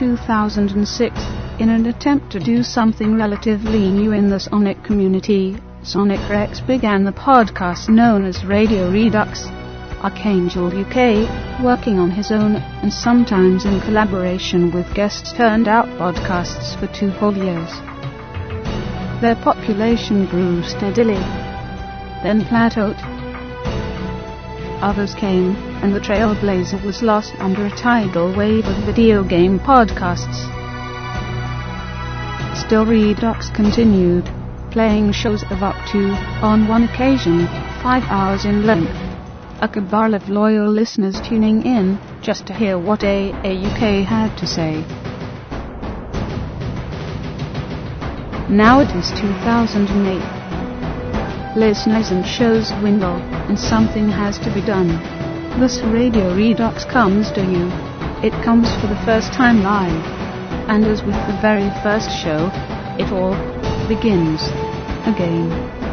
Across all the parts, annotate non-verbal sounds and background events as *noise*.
in 2006, in an attempt to do something relatively new in the Sonic community, Sonic Rex began the podcast known as Radio Redux. Archangel UK, working on his own and sometimes in collaboration with guests turned out podcasts for two whole years. Their population grew steadily, then plateaued. Others came, and the trailblazer was lost under a tidal wave of video game podcasts. Still, Redux continued, playing shows of up to, on one occasion, five hours in length a cabal of loyal listeners tuning in just to hear what AAUK had to say. Now it is 2008. Listeners and shows dwindle, and something has to be done. This Radio Redux comes to you. It comes for the first time live. And as with the very first show, it all begins again.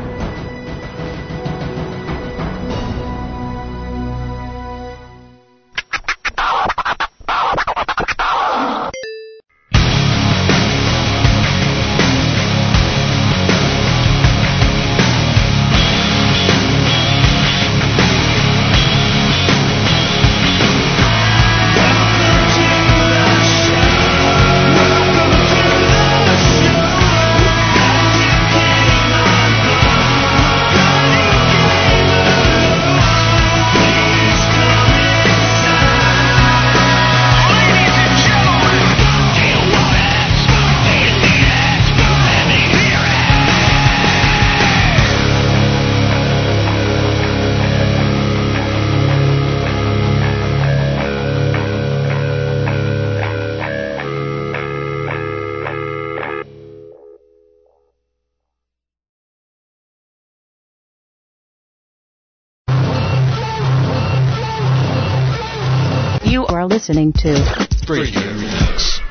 Listening to.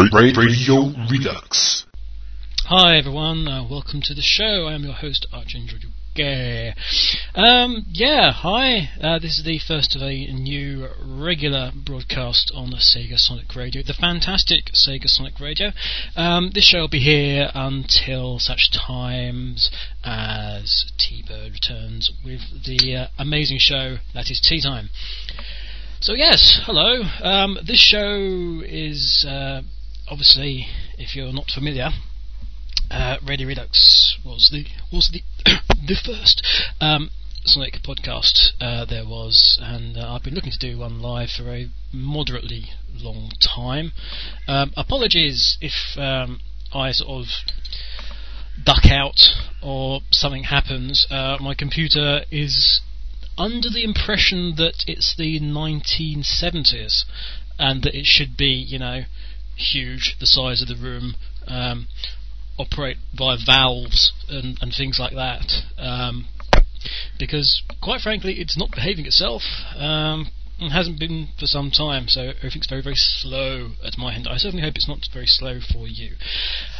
Radio Redux. Hi everyone, uh, welcome to the show. I am your host Archangel UK. Um, yeah, hi. Uh, this is the first of a new regular broadcast on the Sega Sonic Radio, the fantastic Sega Sonic Radio. Um, this show will be here until such times as T-Bird returns with the uh, amazing show that is Tea Time. So yes, hello. Um, this show is uh, obviously, if you're not familiar, uh, Radio Redux was the was the *coughs* the first um, Sonic podcast uh, there was, and uh, I've been looking to do one live for a moderately long time. Um, apologies if um, I sort of duck out or something happens, uh, my computer is under the impression that it's the 1970s and that it should be, you know, huge, the size of the room, um, operate via valves and, and things like that. Um, because, quite frankly, it's not behaving itself. Um, and hasn't been for some time, so everything's very, very slow at my end. I certainly hope it's not very slow for you.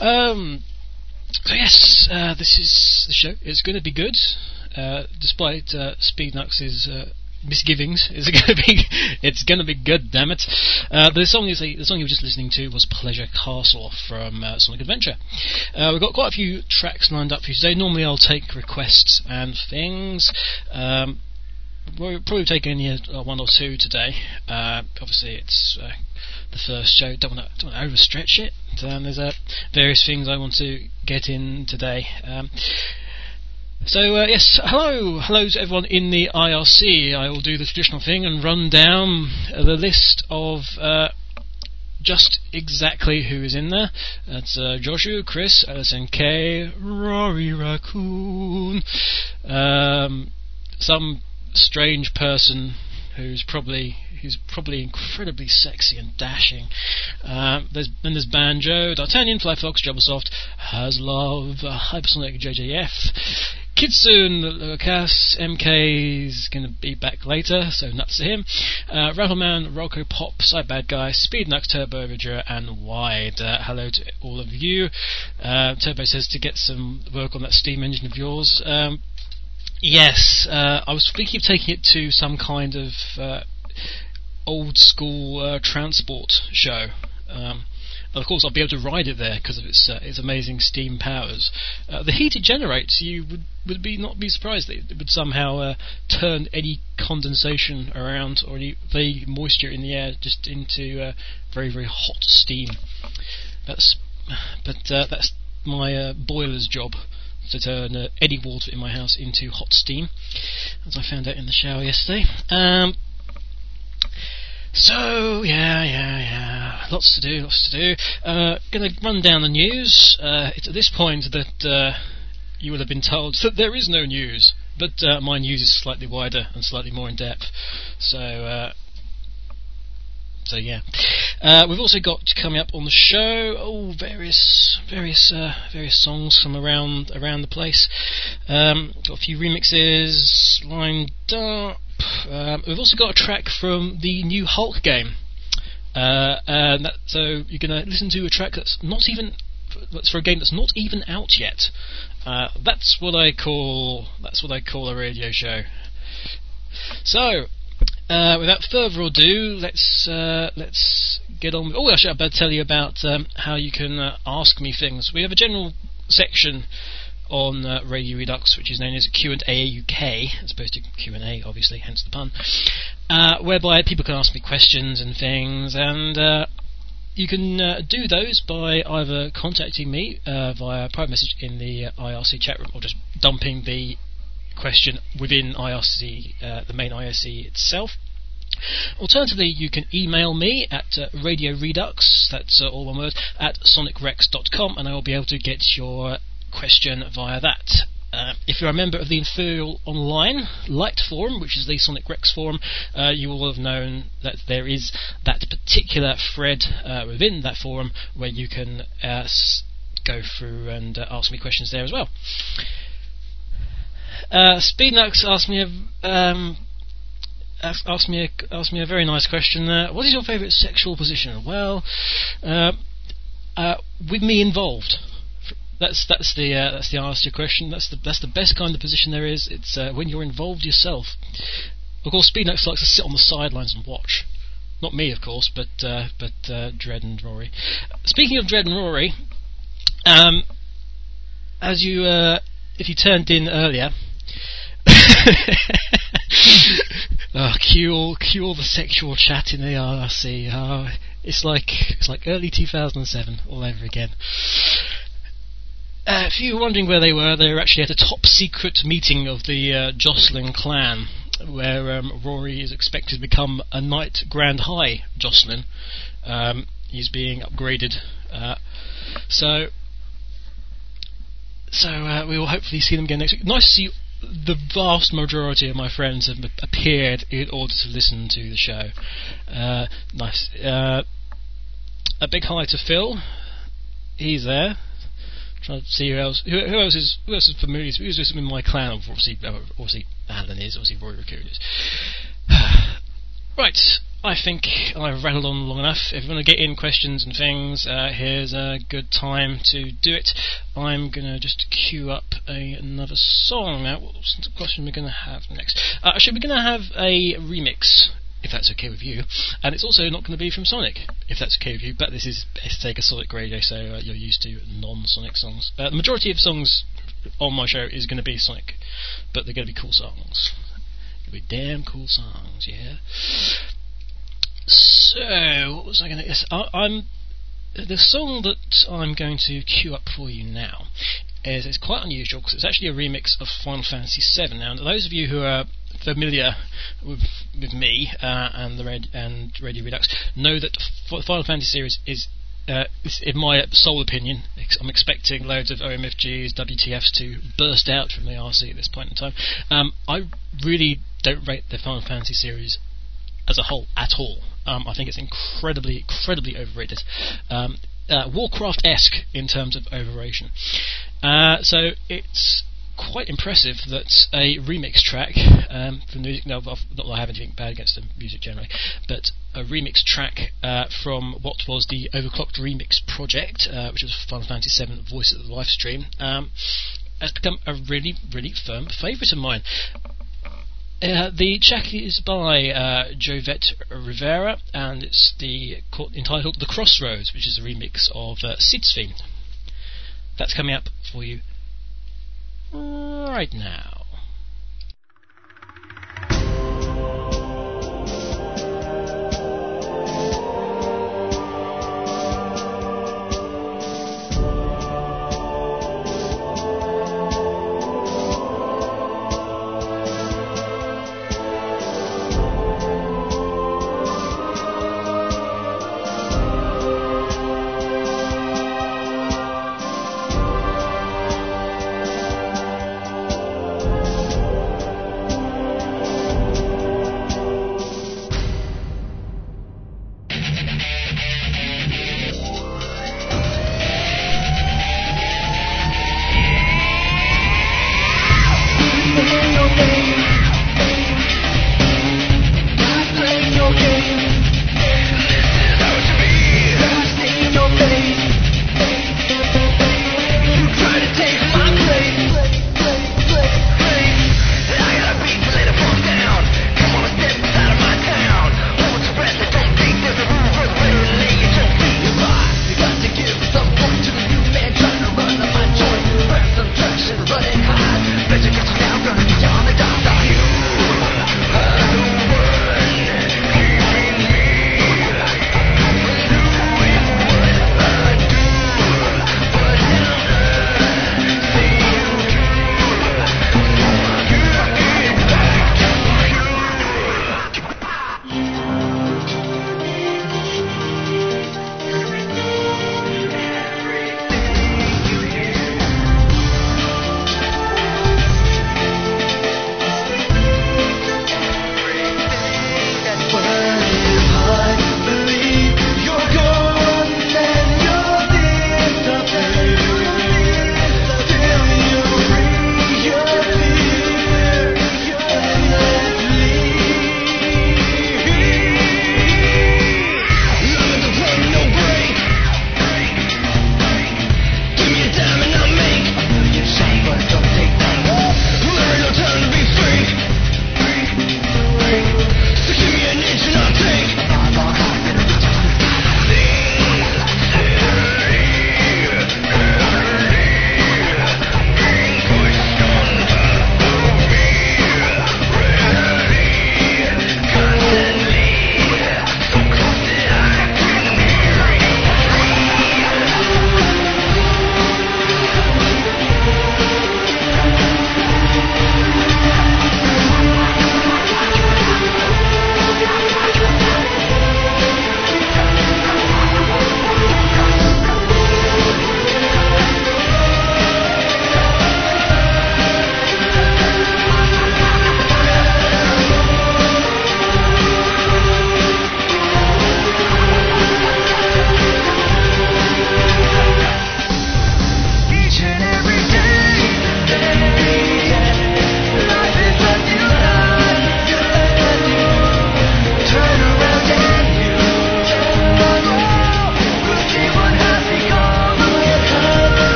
Um, so yes, uh, this is the show. It's going to be good, uh, despite uh, Speednux's uh, misgivings. Is *laughs* it to be? It's going to be good. Damn it! Uh, the song is a, the song you were just listening to was Pleasure Castle from uh, Sonic Adventure. Uh, we've got quite a few tracks lined up for you today. Normally, I'll take requests and things. Um, we'll probably take only uh, one or two today. Uh, obviously, it's uh, the first show. Don't want to overstretch it. Um, there's various things I want to get in today. Um, so uh, yes, hello, hello to everyone in the IRC. I will do the traditional thing and run down the list of uh, just exactly who is in there. That's uh, Joshua, Chris, LSNK, Rory Raccoon, um, some strange person who's probably who's probably incredibly sexy and dashing. Um, there's then there's Banjo, D'Artagnan, Flyfox, Jubblesoft, Has Love, uh, Hypersonic, JJF. Kitsune, Lucas, MK is going to be back later, so nuts to him. Uh, Rattleman, Rocco Pop, Side Bad Guy, Speednux, Turbo Vidra, and Wide. Uh, hello to all of you. Uh, Turbo says to get some work on that steam engine of yours. Um, Yes, uh, I was thinking of taking it to some kind of uh, old school uh, transport show. Um, and of course, I'll be able to ride it there because of its uh, its amazing steam powers. Uh, the heat it generates, you would would be not be surprised that it would somehow uh, turn any condensation around or any vague moisture in the air just into very very hot steam. That's but that's my boiler's job to turn uh, any water in my house into hot steam, as I found out in the shower yesterday. Um, so yeah, yeah, yeah, lots to do, lots to do. Uh, gonna run down the news. Uh, it's at this point that uh, you will have been told that there is no news, but uh, my news is slightly wider and slightly more in depth. So uh, so yeah, uh, we've also got coming up on the show oh various various uh, various songs from around around the place. Um, got a few remixes lined up. Um, we've also got a track from the new Hulk game. Uh, and that, so you're going to listen to a track that's not even that's for a game that's not even out yet. Uh, that's what I call that's what I call a radio show. So uh, without further ado, let's uh, let's get on. With, oh, actually, I better tell you about um, how you can uh, ask me things. We have a general section on uh, Radio Redux, which is known as Q and A UK, as opposed to Q and A, obviously, hence the pun, uh, whereby people can ask me questions and things, and uh, you can uh, do those by either contacting me uh, via private message in the IRC chat room or just dumping the question within IRC, uh, the main IRC itself. Alternatively, you can email me at uh, Radio Redux, that's uh, all one word, at sonicrex.com, and I will be able to get your question via that. Uh, if you're a member of the Inferior Online Light Forum, which is the Sonic Rex forum, uh, you will have known that there is that particular thread uh, within that forum where you can uh, go through and uh, ask me questions there as well. Uh, Speednux asked me a um, asked me a, asked me a very nice question. Uh, what is your favourite sexual position? Well, uh, uh, with me involved. That's that's the uh, that's the answer to your question. That's the that's the best kind of position there is. It's uh, when you're involved yourself. Of course, Speednux likes to sit on the sidelines and watch. Not me, of course, but uh, but Dread and Rory. Speaking of Dread and Rory, um, as you if you turned in earlier, oh, *laughs* cue all, cue all the sexual chat in the IRC. Oh, it's like it's like early 2007 all over again. Uh, if you were wondering where they were, they were actually at a top secret meeting of the uh, Jocelyn clan, where um, Rory is expected to become a Knight Grand High Jocelyn. Um, he's being upgraded. Uh, so so uh, we will hopefully see them again next week. Nice to see the vast majority of my friends have appeared in order to listen to the show. Uh, nice. Uh, a big hi to Phil. He's there. Trying to see who else. Who, who else is who else is familiar? Who's this in my clan? Obviously, obviously Alan is. Obviously, Rory Raccoon is. *sighs* right. I think I've rattled on long enough. If you want to get in questions and things, uh, here's a good time to do it. I'm going to just queue up a, another song. Now, what's the question we're going to have next? Uh, actually, we're going to have a remix if that's okay with you. And it's also not going to be from Sonic, if that's okay with you. But this is Sega Sonic Radio, so uh, you're used to non-Sonic songs. Uh, the majority of songs on my show is going to be Sonic, but they're going to be cool songs. To be damn cool songs, yeah. So, what was I going to? Yes, I, I'm the song that I'm going to queue up for you now is it's quite unusual because it's actually a remix of Final Fantasy VII. Now, those of you who are familiar with, with me uh, and the Red and Radio Redux know that the Final Fantasy series is. Uh, in my sole opinion, I'm expecting loads of OMFGs, WTFs to burst out from the RC at this point in time. Um, I really don't rate the Final Fantasy series as a whole at all. Um, I think it's incredibly, incredibly overrated. Um, uh, Warcraft-esque in terms of overration. Uh, so it's quite impressive that a remix track um, from the music. No, not that I have anything bad against the music generally, but a remix track uh, from what was the Overclocked Remix project, uh, which was Final Fantasy VII Voice of the Lifestream. Um, has become a really, really firm favourite of mine. Uh, the track is by uh, Jovette Rivera, and it's the entitled "The Crossroads," which is a remix of uh, Cid's theme. That's coming up for you right now.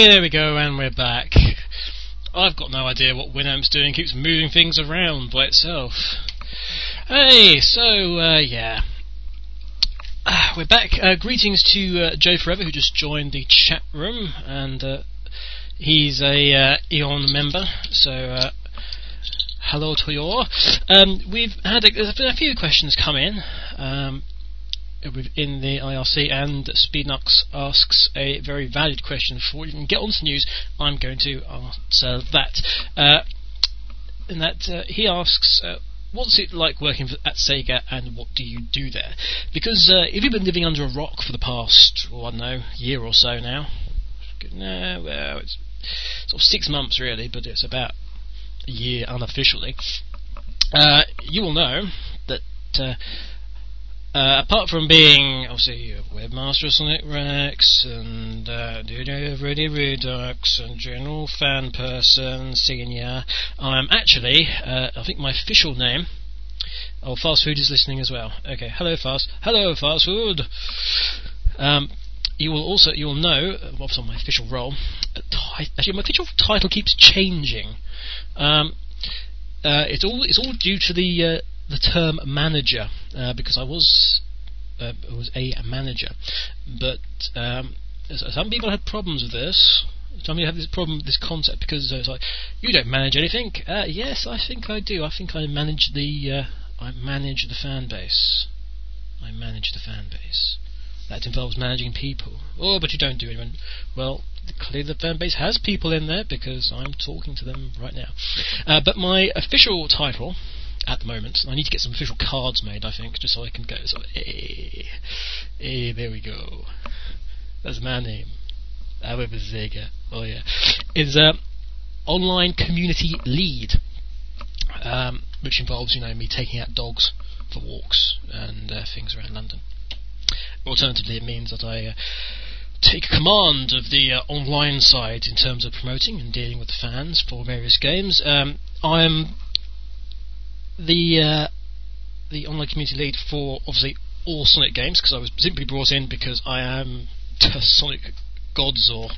There we go, and we're back. I've got no idea what Winamp's doing, keeps moving things around by itself. Hey, so, uh, yeah. Uh, we're back. Uh, greetings to uh, Joe Forever, who just joined the chat room, and uh, he's a uh, Eon member, so hello to you all. Um, we've had a, a few questions come in. Um, within the IRC, and Speednux asks a very valid question. Before we can get on to news, I'm going to answer that. Uh, in that uh, he asks, uh, what's it like working for, at Sega, and what do you do there? Because uh, if you've been living under a rock for the past, oh, I don't know, year or so now, no, well, it's sort of six months really, but it's about a year unofficially. Uh, you will know that uh, uh, apart from being obviously webmaster of Sonic Rex and uh, Radio Redux and general fan person, senior, I'm actually, uh, I think my official name. Oh, Fast Food is listening as well. Okay, hello Fast, hello Fast Food. Um, you will also you will know what's on my official role. Actually, my official title keeps changing. Um, uh, it's all it's all due to the uh, the term manager uh, because I was uh, was a manager, but um, some people had problems with this. Some people have this problem, with this concept, because uh, it's like you don't manage anything. Uh, yes, I think I do. I think I manage the uh, I manage the fan base. I manage the fan base. That involves managing people. Oh, but you don't do anyone. Well, clearly the fan base has people in there because I'm talking to them right now. Uh, but my official title at the moment. I need to get some official cards made, I think, just so I can go. So, hey, hey, there we go. That's my name. However, Zega. Oh yeah, is a uh, online community lead, um, which involves you know me taking out dogs for walks and uh, things around London. Alternatively, it means that I. Uh, take command of the uh, online side in terms of promoting and dealing with the fans for various games. Um, I'm the uh, the online community lead for obviously all Sonic games because I was simply brought in because I am *laughs* Sonic gods or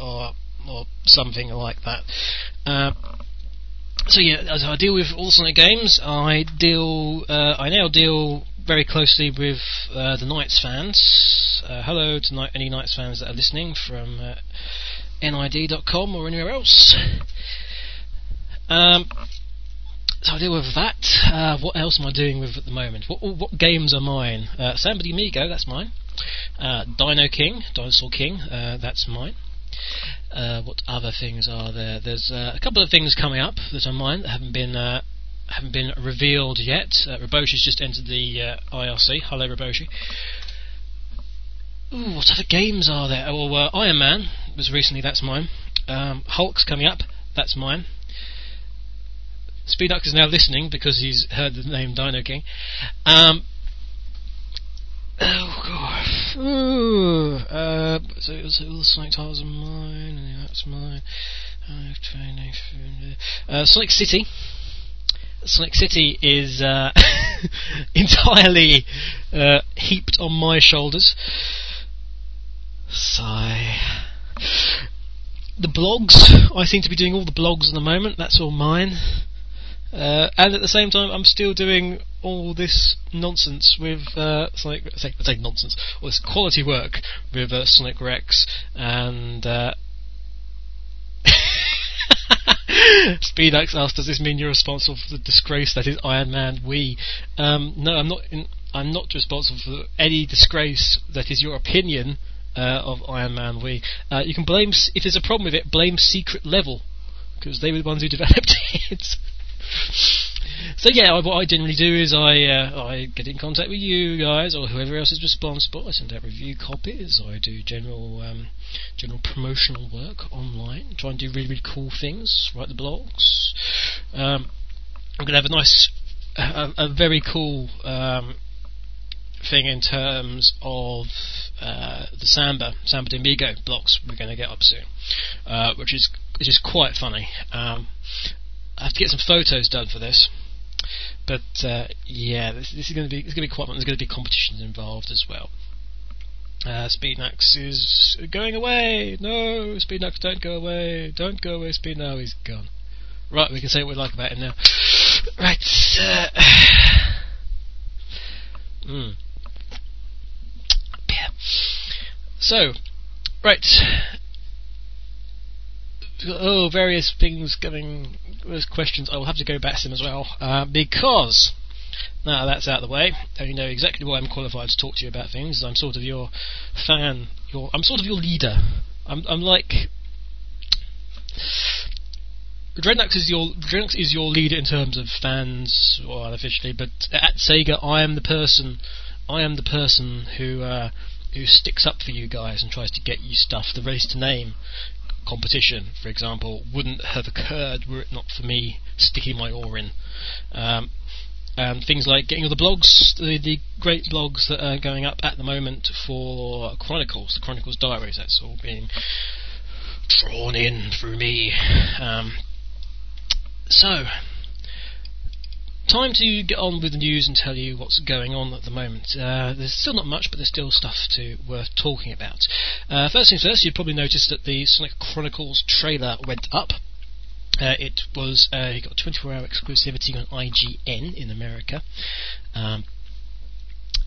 or or something like that. Uh, so yeah, as I deal with all Sonic games, I deal uh, I now deal very closely with uh, the NiGHTS fans. Uh, hello to ni- any NiGHTS fans that are listening from uh, nid.com or anywhere else. Um, so I deal with that. Uh, what else am I doing with at the moment? What, what games are mine? Uh, Samba de Amigo, that's mine. Uh, Dino King, Dinosaur King, uh, that's mine. Uh, what other things are there? There's uh, a couple of things coming up that are mine that haven't been haven't been revealed yet. Uh, Raboshi's just entered the IRC. Hello, Raboshi. Ooh, what other games are there? Oh, well, Iron Man was recently. That's mine. Um, Hulk's coming up. That's mine. Speednux is now listening because he's heard the name Dino King. Um, oh god. Ooh, uh, so it was all the Sonic titles are mine, and that's mine. Uh, Sonic City. Sonic City is uh, *laughs* entirely uh, heaped on my shoulders. Sigh. The blogs, I seem to be doing all the blogs at the moment. That's all mine. Uh, and at the same time, I'm still doing all this nonsense with uh, Sonic. Say, say nonsense, all this quality work with uh, Sonic Rex and. Uh, *laughs* Speednux asked, "Does this mean you're responsible for the disgrace that is Iron Man Wii?" Um, no, I'm not. In, I'm not responsible for any disgrace that is your opinion uh, of Iron Man Wii. Uh, you can blame if there's a problem with it. Blame Secret Level because they were the ones who *laughs* developed it. So yeah, what I generally do is I uh, I get in contact with you guys or whoever else is responsible. I send out review copies. I do general um, general promotional work online. Try and do really really cool things. Write the blogs. Um, I'm gonna have a nice, a, a very cool um, thing in terms of uh, the Samba Samba de Amigo blocks we're going to get up soon, uh, which is which is quite funny. Um, I have to get some photos done for this. But uh, yeah, this, this, is going to be it's going to be quite. There's going to be competitions involved as well. Uh, Speednux is going away. No, Speednux, don't go away. Don't go away, Speed. No, he's gone. Right, we can say what we like about him now. Right. Uh, *sighs* mm. So, right. Oh, various things coming, There's questions. I will have to go back to them as well uh, because now that's out of the way. and You know exactly why I'm qualified to talk to you about things. I'm sort of your fan. Your I'm sort of your leader. I'm I'm like Dreadnoughts is your Dreadnoughts is your leader in terms of fans, or unofficially, but at Sega, I am the person, I am the person who uh, who sticks up for you guys and tries to get you stuff. The race to name competition, for example, wouldn't have occurred were it not for me sticking my oar in. Um, and things like getting all the blogs, the, the, great blogs that are going up at the moment for Chronicles, the Chronicles diaries, that's all being drawn in through me. Um, so, time to get on with the news and tell you what's going on at the moment. Uh, there's still not much, but there's still stuff to worth talking about. Uh, first things first, you've probably noticed that the Sonic Chronicles trailer went up. Uh, it was uh, got 24-hour exclusivity on IGN in America, um,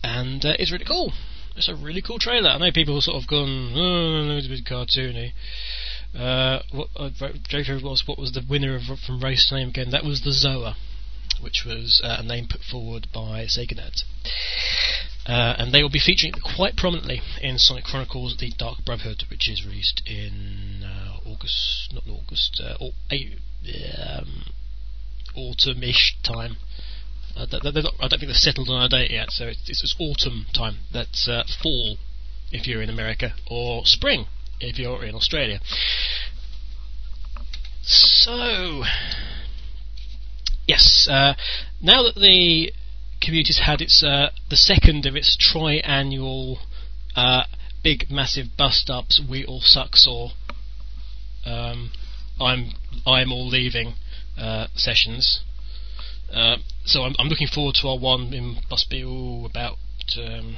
and uh, it's really cool. It's a really cool trailer. I know people have sort of gone, oh, it's a bit cartoony. Uh, what uh, was what was the winner of, from race name again? That was the Zoah, which was uh, a name put forward by Sega Nerds. Uh, and they will be featuring quite prominently in Sonic Chronicles: The Dark Brotherhood, which is released in uh, August, not August, uh, or, um, autumn-ish time. Uh, not, I don't think they've settled on a date yet, so it's, it's autumn time. That's uh, fall if you're in America, or spring if you're in Australia. So, yes, uh, now that the community's had its uh, the second of its tri-annual uh, big massive bust ups, we all suck or um, I'm I'm all leaving uh, sessions. Uh, so I'm, I'm, looking forward to our one in must be ooh, about um,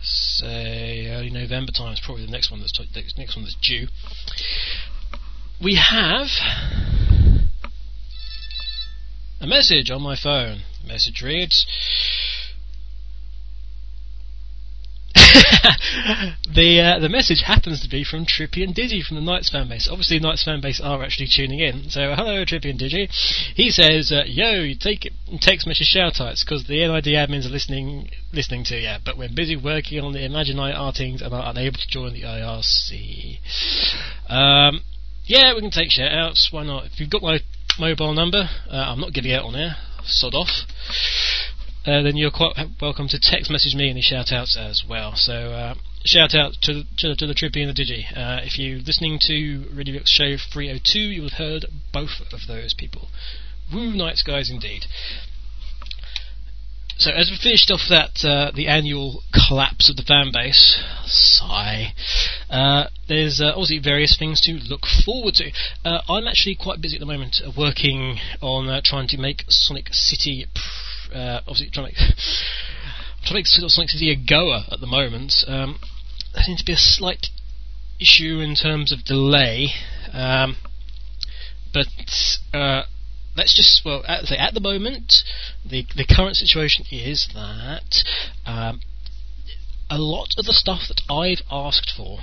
say early November time is probably the next one that's t- next one that's due. We have a message on my phone. The message reads. *laughs* the uh, the message happens to be from Trippy and Digi from the NiGHTS fan base. Obviously, NiGHTS fan base are actually tuning in. So, hello, Trippy and Digi. He says, uh, "Yo, you take text message shoutouts because the NID admins are listening listening to you, but we're busy working on the Imagine IR things and are unable to join the IRC." Um, yeah, we can take shoutouts. Why not? If you've got my mobile number, uh, I'm not giving out on air. Sod off uh, then you're quite welcome to text message me any shout outs as well. So, uh, shout out to, to, to, the Trippy and the Digi. Uh, if you're listening to Radio X Show 302, you will have heard both of those people. Woo, nice guys indeed. So, as we finished off that, uh, the annual collapse of the fan base, sigh, uh, there's uh, obviously various things to look forward to. Uh, I'm actually quite busy at the moment uh, working on uh, trying to make Sonic City uh, obviously trying to make, *sighs* trying to make Sonic City a goer at the moment. Um, there seems to be a slight issue in terms of delay, um, but let's just well at, at, the moment the the current situation is that um, a lot of the stuff that I've asked for,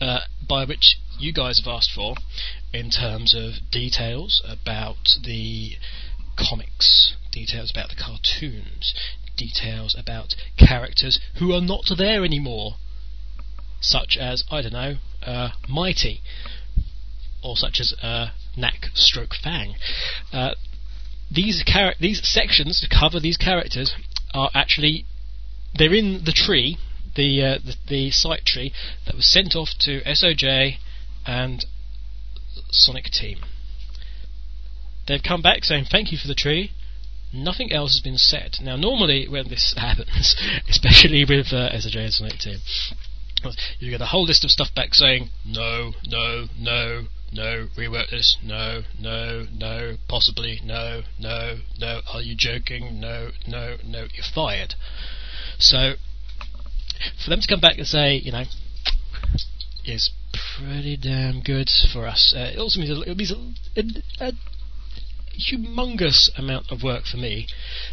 uh, by which you guys have asked for, in terms of details about the comics, details about the cartoons, details about characters who are not there anymore, such as, I don't know, uh, Mighty, or such as uh, Nack Stroke Fang. Uh, these, char- these sections to cover these characters are actually they're in the tree, the, uh, the the site tree that was sent off to SOJ and Sonic Team. They've come back saying thank you for the tree. Nothing else has been said. Now, normally when this *laughs* happens, especially with uh, SOJ and Sonic Team, you get a whole list of stuff back saying no, no, no, no, rework this, no, no, no, possibly, no, no, no, are you joking? No, no, no, you're fired. So, for them to come back and say, you know, is pretty damn good for us. Uh, it also means a, it means a, a, a humongous amount of work for me,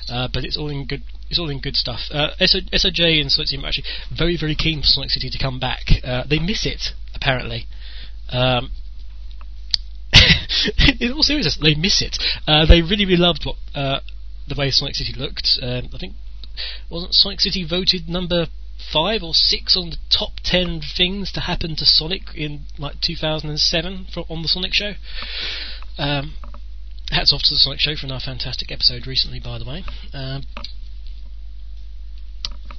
uh, but it's all in good. It's all in good stuff. Uh, SOJ and Sonic Team are actually very, very keen for Sonic City to come back. Uh, they miss it apparently. Um, *laughs* in all seriousness, they miss it. Uh, they really, really loved what uh, the way Sonic City looked. Um, I think wasn't Sonic City voted number five or six on the top ten things to happen to Sonic in like 2007 for, on the Sonic Show. Um, hats off to the Sonic Show for our fantastic episode recently, by the way. Um,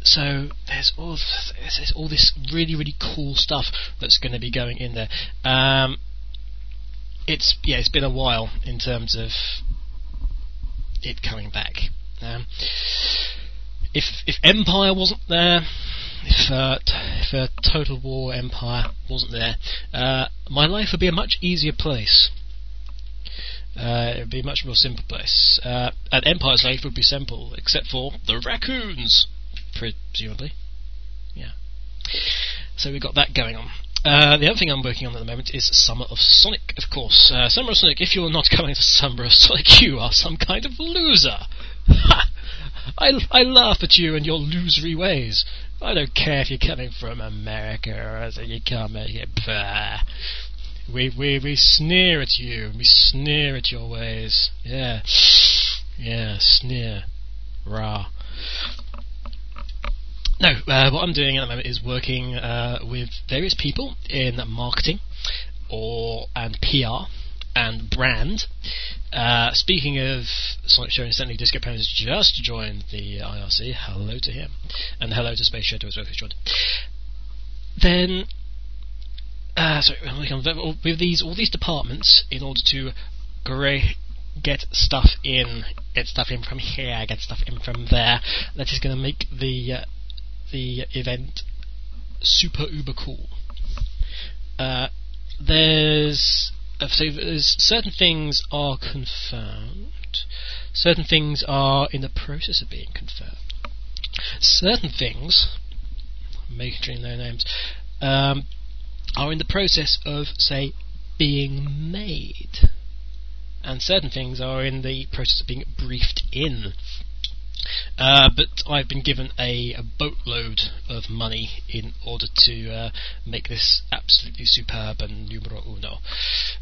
so there's all there's all this really really cool stuff that's going to be going in there. Um, it's yeah, it's been a while in terms of it coming back. Um, if if Empire wasn't there, if uh, if uh, Total War Empire wasn't there, uh, my life would be a much easier place. Uh, it would be a much more simple place. Uh, and Empire's life would be simple, except for the raccoons, presumably. Yeah. So we've got that going on. Uh, the other thing I'm working on at the moment is Summer of Sonic, of course. Uh, Summer of Sonic, if you're not coming to Summer of Sonic, *laughs* you are some kind of loser. *laughs* I, I laugh at you and your losery ways. I don't care if you're coming from America or you come here. Bah. We, we, we sneer at you. We sneer at your ways. Yeah. Yeah, sneer. Rah. No, uh, what I'm doing at the moment is working uh, with various people in marketing or and PR and brand. Uh, speaking of Sonic Show, incidentally, Disco Pony just joined the IRC. Hello to him, and hello to Space Shadow as well, who's joined. Then, uh, sorry, with these all these departments in order to get stuff in, get stuff in from here, get stuff in from there. That is going to make the uh, the event super uber cool. Uh, there's uh, so there's certain things are confirmed, certain things are in the process of being confirmed. Certain things, making their names, um, are in the process of say being made, and certain things are in the process of being briefed in uh, but I've been given a, a, boatload of money in order to uh, make this absolutely superb and numero uno.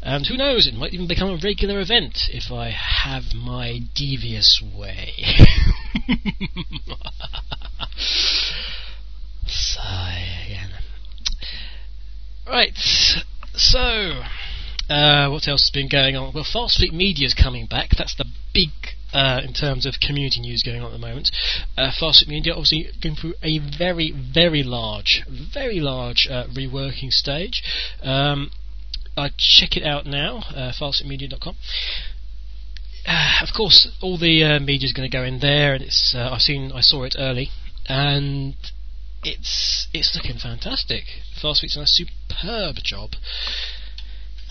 And who knows, it might even become a regular event if I have my devious way. *laughs* Sigh again. Right, so uh, what else has been going on? Well, Fast Fleet Media is coming back. That's the big uh, in terms of community news going on at the moment. Uh, Fast Media obviously going through a very, very large, very large uh, reworking stage. Um, I check it out now, uh, fastmedia.com. Uh, of course, all the uh, media is going to go in there, and it's uh, I've seen, I saw it early, and it's it's looking fantastic. Fast Fleet's done a superb job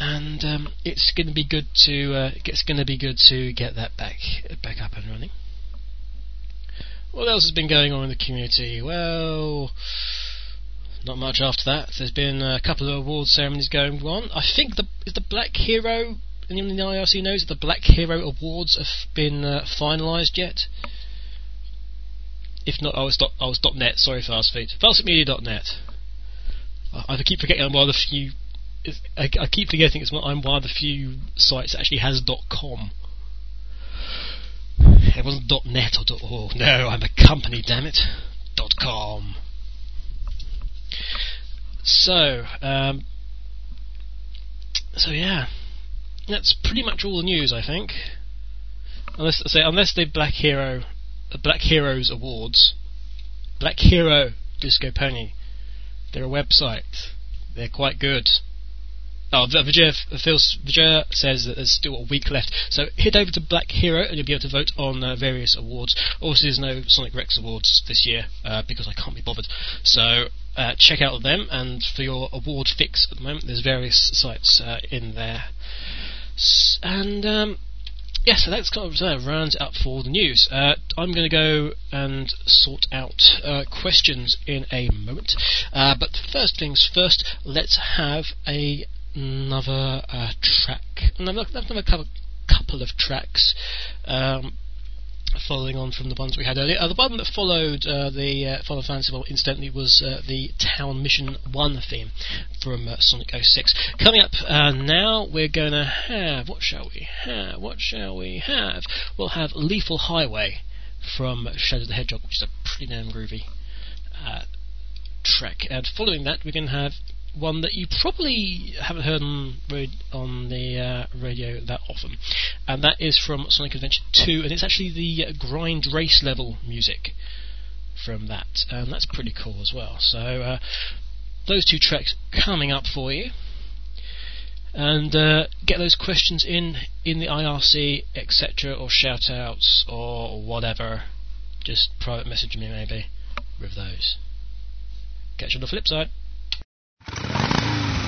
and um, it's going to be good to uh, it's going to be good to get that back back up and running. What else has been going on in the community? Well, not much after that. There's been a couple of award ceremonies going on. I think the is the Black Hero. Anyone in the IRC knows that the Black Hero Awards have been uh, finalised yet? If not, I was dot, I was dot .net. Sorry, fast feed. Fastmedia.net. I, I keep forgetting I'm one of the few I, I, keep forgetting it's one, I'm one of the few sites that actually has .com. It wasn't .net or .org. No, I'm a company, damn it. .com. So, um, so yeah, that's pretty much all the news, I think. Unless say unless the Black Hero, the Black Heroes Awards, Black Hero Disco Pony, they're a website. They're quite good. Oh, Vijay, says that there's still a week left. So head over to Black Hero and you'll be able to vote on uh, various awards. Obviously, there's no Sonic Rex awards this year uh, because I can't be bothered. So uh, check out them. And for your award fix at the moment, there's various sites uh, in there. S- and um, yeah, so that's kind of uh, rounds up for the news. Uh, I'm going to go and sort out uh, questions in a moment. Uh, but first things first, let's have a, another uh, track, another, another couple, couple of tracks. Um, following on from the ones we had earlier. Uh, the one that followed uh, the uh, Final Fantasy, well, incidentally, was uh, the Town Mission 1 theme from uh, Sonic 06. Coming up uh, now, we're going to have, what shall we have? What shall we have? We'll have Lethal Highway from Shadow the Hedgehog, which is a pretty damn groovy track. And following that, we're going to have one that you probably haven't heard on, on the uh, radio that often, and that is from Sonic Adventure 2, and it's actually the grind race level music from that, and that's pretty cool as well. So uh, those two tracks coming up for you. And uh, get those questions in in the IRC, etc., or shout outs, or whatever. Just private message me maybe with those. Catch you on the flip side. あっ。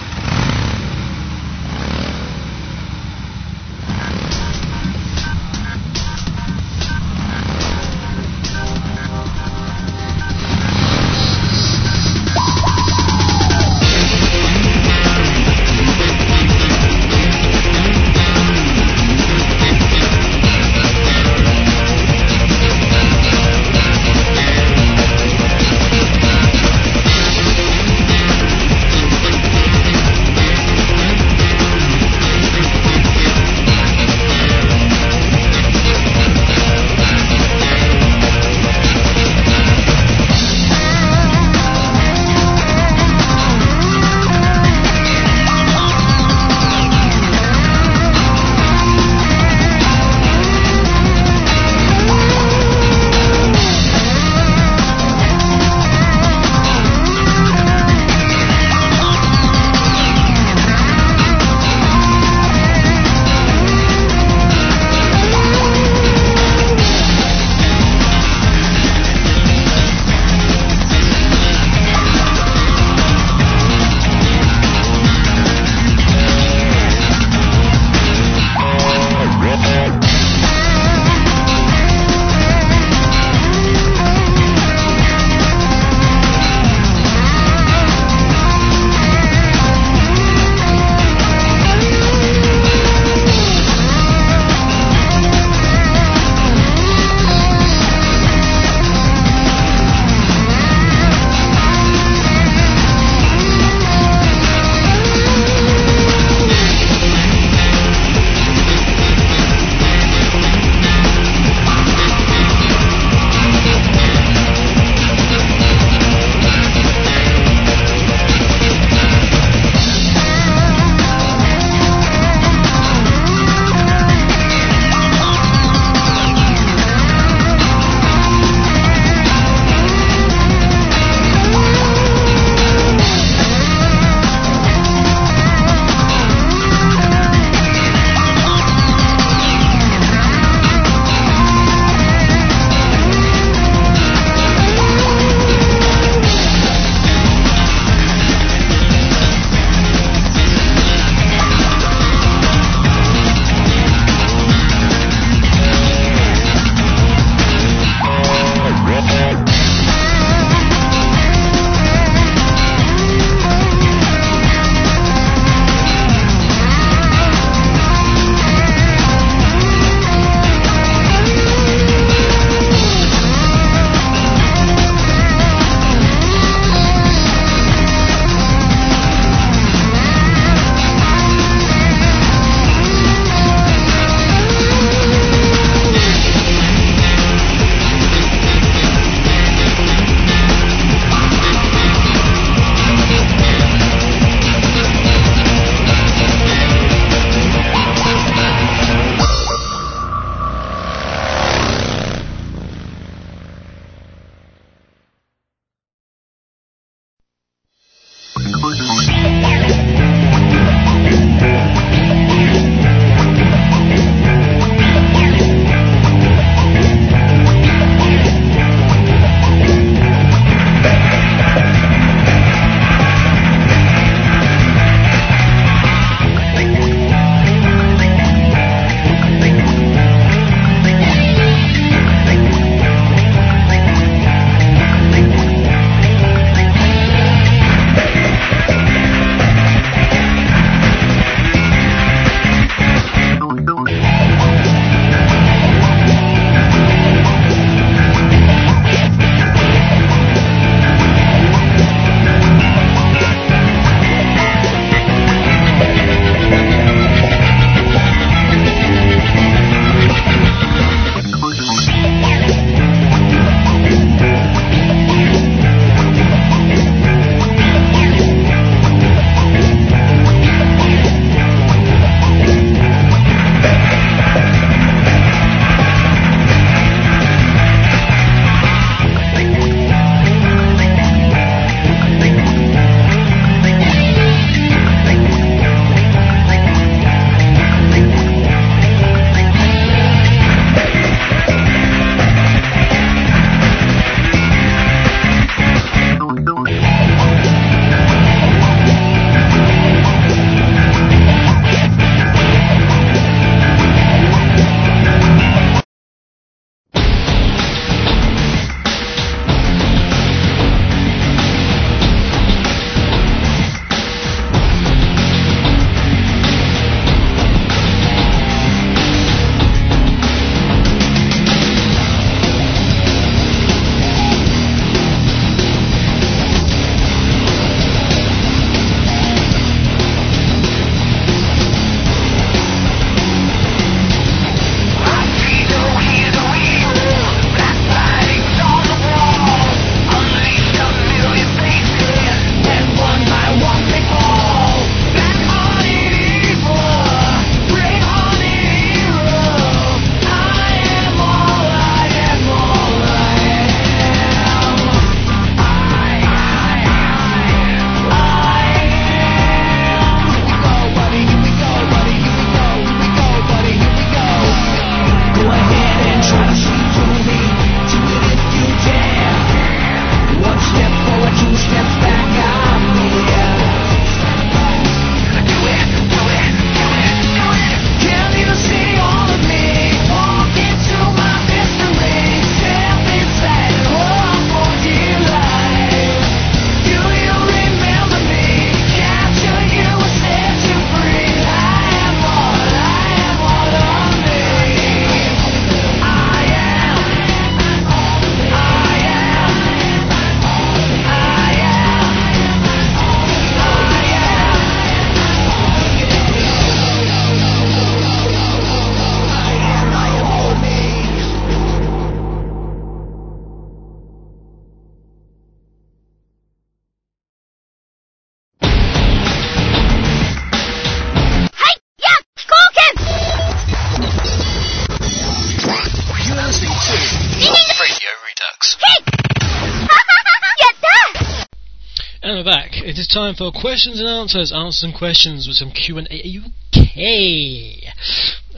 Time for questions and answers. Answer some questions with some Q and A. UK.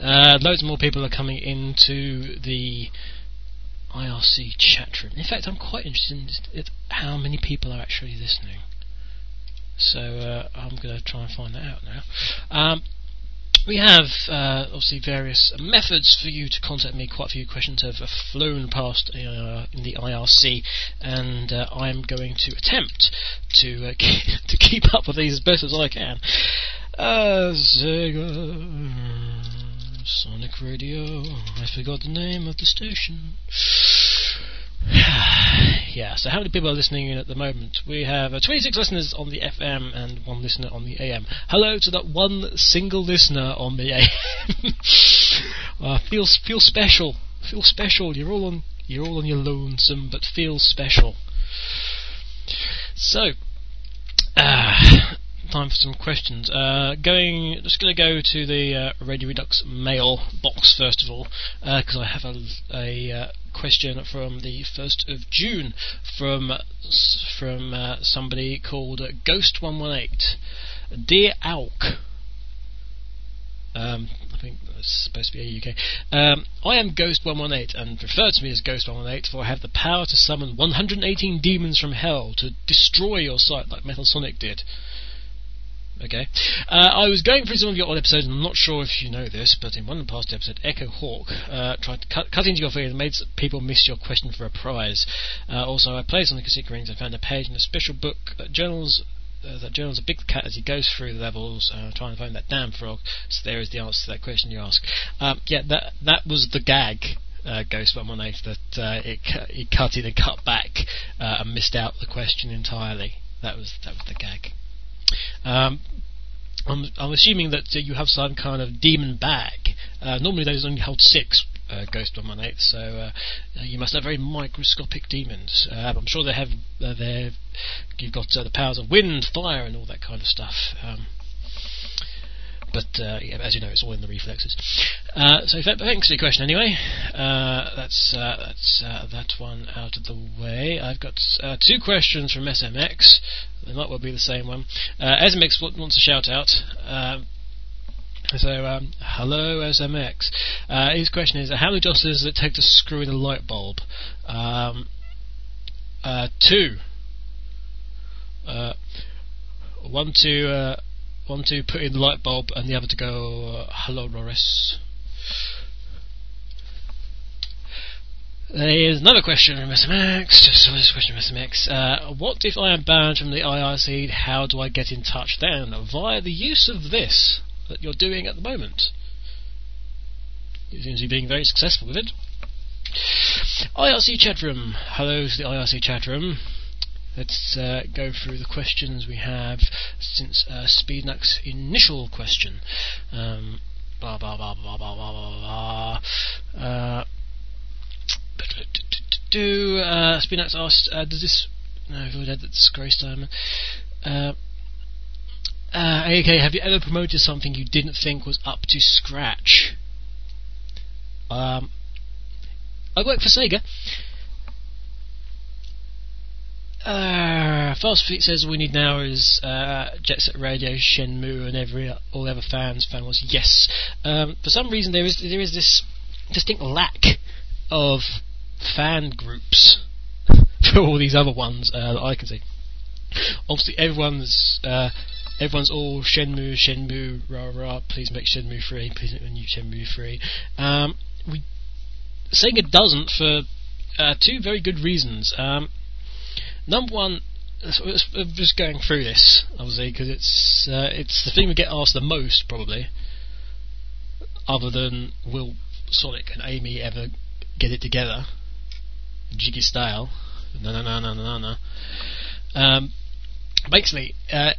Uh, loads more people are coming into the IRC chat room. In fact, I'm quite interested in how many people are actually listening. So uh, I'm going to try and find that out now. Um, we have uh, obviously various methods for you to contact me. Quite a few questions have flown past uh, in the IRC, and uh, I'm going to attempt to uh, *laughs* to keep up with these as best as I can. Uh, Sega, Sonic Radio. I forgot the name of the station. *sighs* yeah, so how many people are listening in at the moment? We have uh, 26 listeners on the FM and one listener on the AM. Hello to that one single listener on the AM. *laughs* uh, feels feel special. Feel special. You're all on you're all on your lonesome, but feel special. So, uh, time for some questions. Uh, going, just going to go to the uh, Radio Redux mail box first of all, because uh, I have a, a uh, question from the first of June from from uh, somebody called Ghost One One Eight. Dear Alk. Um, I think it's supposed to be UK. Um, I am Ghost 118 and refer to me as Ghost 118 for I have the power to summon 118 demons from hell to destroy your site like Metal Sonic did. Okay. Uh, I was going through some of your old episodes, and I'm not sure if you know this, but in one of the past episodes, Echo Hawk uh, tried to cut, cut into your feed and made people miss your question for a prize. Uh, also, I played on the cassette rings and found a page in a special book, journals. Uh, that journal's a big cat as he goes through the levels, uh, trying to find that damn frog. So there is the answer to that question you ask. Um, yeah, that that was the gag uh, Ghost 118 that uh, it, it cut in and cut back uh, and missed out the question entirely. That was that was the gag. Um, I'm, I'm, assuming that uh, you have some kind of demon bag. Uh, normally those only hold six uh, Ghost 118, so uh, you must have very microscopic demons. Uh, I'm sure they have. Uh, you've got the powers of wind, fire, and all that kind of stuff. Um, but uh, yeah, as you know, it's all in the reflexes. Uh, so thanks for your question anyway. Uh, that's uh, that's uh, that one out of the way. I've got uh, two questions from SMX. They might well be the same one. SMX wants a shout out. Um, so, um, hello SMX. his question is, how many josters does it take to screw in a light bulb? Um, two. one to one to put in the light bulb and the other to go, uh, hello Loris. There's another question from SMX. Just this question from SMX. Uh, what if I am banned from the IRC? How do I get in touch then? Via the use of this that you're doing at the moment. You seem to be being very successful with it. IRC chat room. Hello to the IRC chat room. Let's uh, go through the questions we have since uh, initial question. Um, blah blah blah blah blah blah blah. blah. Uh, do uh, Speednux asked, uh, does this? No, I've already had that disgrace diamond. Uh, uh, okay, have you ever promoted something you didn't think was up to scratch? Um, I work for Sega, uh, Fast Feet says we need now is uh, Jet Set Radio, Shenmue, and every all other fans. Fan was yes. Um, for some reason, there is there is this distinct lack of fan groups *laughs* for all these other ones uh, that I can see. Obviously, everyone's uh, everyone's all Shenmue, Shenmue, rah rah. Please make Shenmue free. Please make the new Shenmue free. Um, we Sega doesn't for uh, two very good reasons. Um, Number one, just going through this, obviously, because it's uh, it's the thing we get asked the most, probably, other than will Sonic and Amy ever get it together, Jiggy style. No, no, no, no, no, no. Um, basically, uh,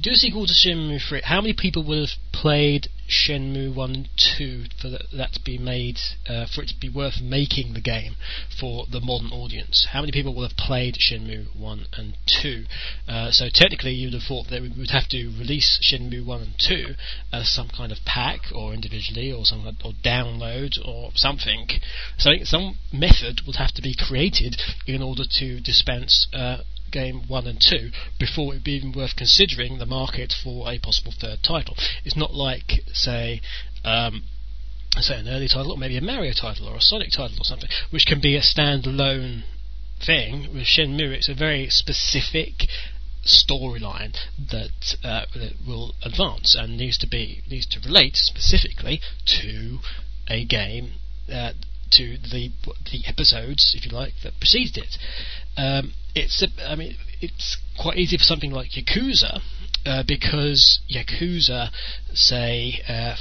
do a sequel to 3. How many people would have played Shenmue 1 and 2 for that, to be made, uh, for it to be worth making the game for the modern audience? How many people will have played Shenmue 1 and 2? Uh, so technically, you'd have thought that we would have to release Shenmue 1 and 2 as some kind of pack, or individually, or some or download, or something. So some method would have to be created in order to dispense uh, game one and two before it would be even worth considering the market for a possible third title. It's not like, say, um, say an early title or maybe a Mario title or a Sonic title or something, which can be a standalone thing. With Shenmue, it's a very specific storyline that, uh, that will advance and needs to be needs to relate specifically to a game uh, to the the episodes, if you like, that preceded it. Um, it's a, I mean it's quite easy for something like Yakuza uh, because Yakuza say. Uh,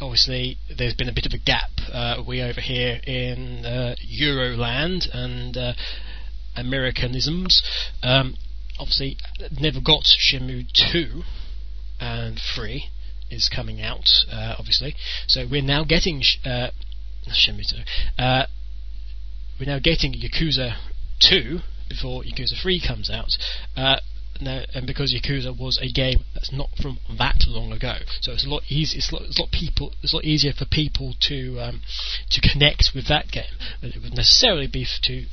obviously, there's been a bit of a gap. Uh, we over here in uh, Euroland and uh, Americanisms, um, obviously, never got Shenmue 2 and 3 is coming out, uh, obviously. So we're now getting uh, 2. Uh, we're now getting Yakuza 2 before Yakuza 3 comes out. Uh, now, and because Yakuza was a game that's not from that long ago, so it's a lot easy. It's a lot, it's a lot people. It's a lot easier for people to um, to connect with that game than it would necessarily be for, to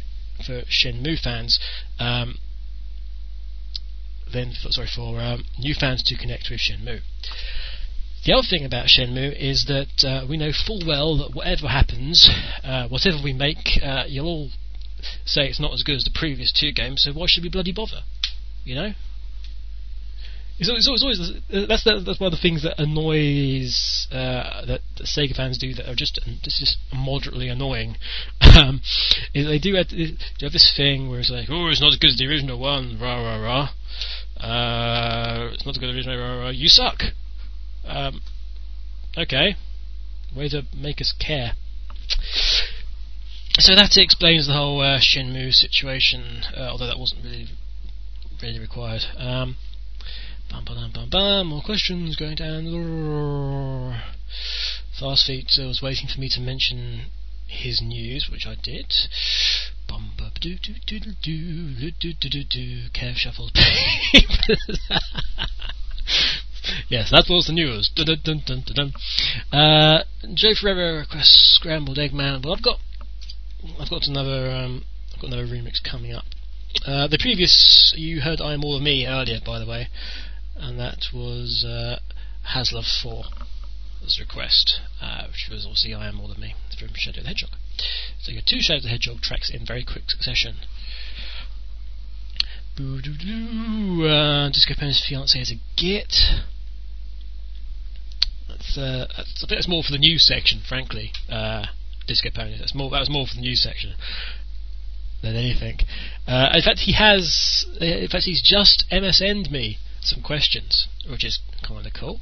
for Shenmue fans. Um, then, for, sorry, for um, new fans to connect with Shenmue. The other thing about Shenmue is that uh, we know full well that whatever happens, uh, whatever we make, uh, you'll all say it's not as good as the previous two games, so why should we bloody bother? You know? It's always, it's always, uh, that's, that's one of the things that annoys uh, that Sega fans do that are just just moderately annoying. *laughs* Um, they do have, they have this thing where it's like, oh, it's not as good as the original one, rah rah rah. Uh, it's not as good as the original, rah rah. You suck. Um, okay, way to make us care. So that explains the whole uh, Shenmue situation, uh, although that wasn't really really required. Um, bum, bum, bum, bum, more questions going down. Fast Feet was waiting for me to mention his news, which I did. Kev shuffles *laughs* papers. *laughs* yes, that was the news. Dun, dun, dun, dun, dun. Uh, Joe Forever requests Scrambled Eggman. Well, I've got, I've got another, um, I've got another remix coming up. Uh, the previous, you heard I Am All of Me earlier, by the way, and that was uh, Haslov 4 was request, uh, which was obviously I Am All of Me from Shadow the Hedgehog. So you get two Shadow the Hedgehog tracks in very quick succession. Uh, Disco Pony's fiance is a git. That's, uh, that's, I think that's more for the news section, frankly. Uh, Disco Pony. That's more. That was more for the news section than anything. Uh, in fact, he has. In fact, he's just MSN'd me some questions, which is kind of cool.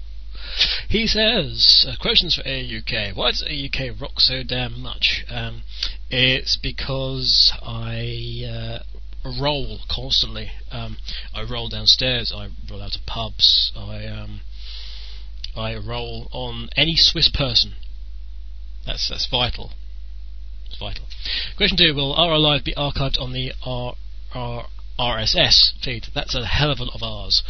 He says, uh, questions for AUK. Why does AUK rock so damn much? Um, it's because I uh, roll constantly. Um, I roll downstairs. I roll out of pubs. I um, I roll on any Swiss person. That's that's vital. It's vital. Question two: Will RR Live be archived on the R, R, RSS feed? That's a hell of a lot of R's.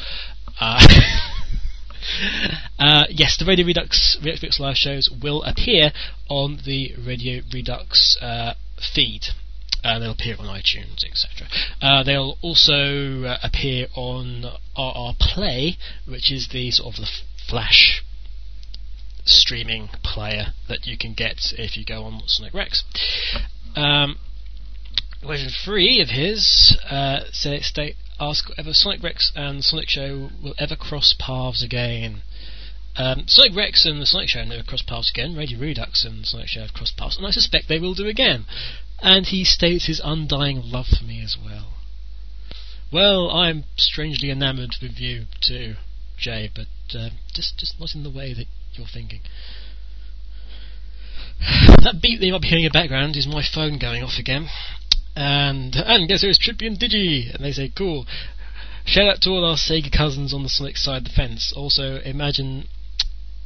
Uh, *laughs* uh, yes, the Radio Redux Redux live shows will appear on the Radio Redux uh, feed. Uh, they'll appear on iTunes, etc. Uh, they'll also uh, appear on RR Play, which is the sort of the Flash streaming player that you can get if you go on Sonic Rex. Um, question three of his uh, say, ask whether Sonic Rex and Sonic Show will ever cross paths again. Um, Sonic Rex and the Sonic Show never crossed paths again. Radio Redux and the Sonic Show have crossed paths, and I suspect they will do again. And he states his undying love for me as well. Well, I'm strangely enamoured with you too, Jay, but uh, just just not in the way that you're thinking. *sighs* That beep that you might be hearing in the background is my phone going off again. And and guess who's Trippy and Digi? And they say, cool. Shout out to all our Sega cousins on the Sonic side of the fence. Also, imagine.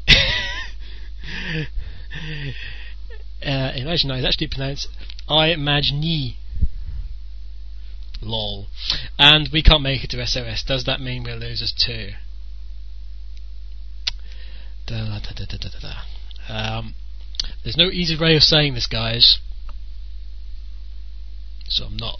*laughs* uh, imagine is actually pronounced I imagine. Lol. And we can't make it to SOS. Does that mean we're losers too? Da, da, da. Um, there's no easy way of saying this, guys. So I'm not.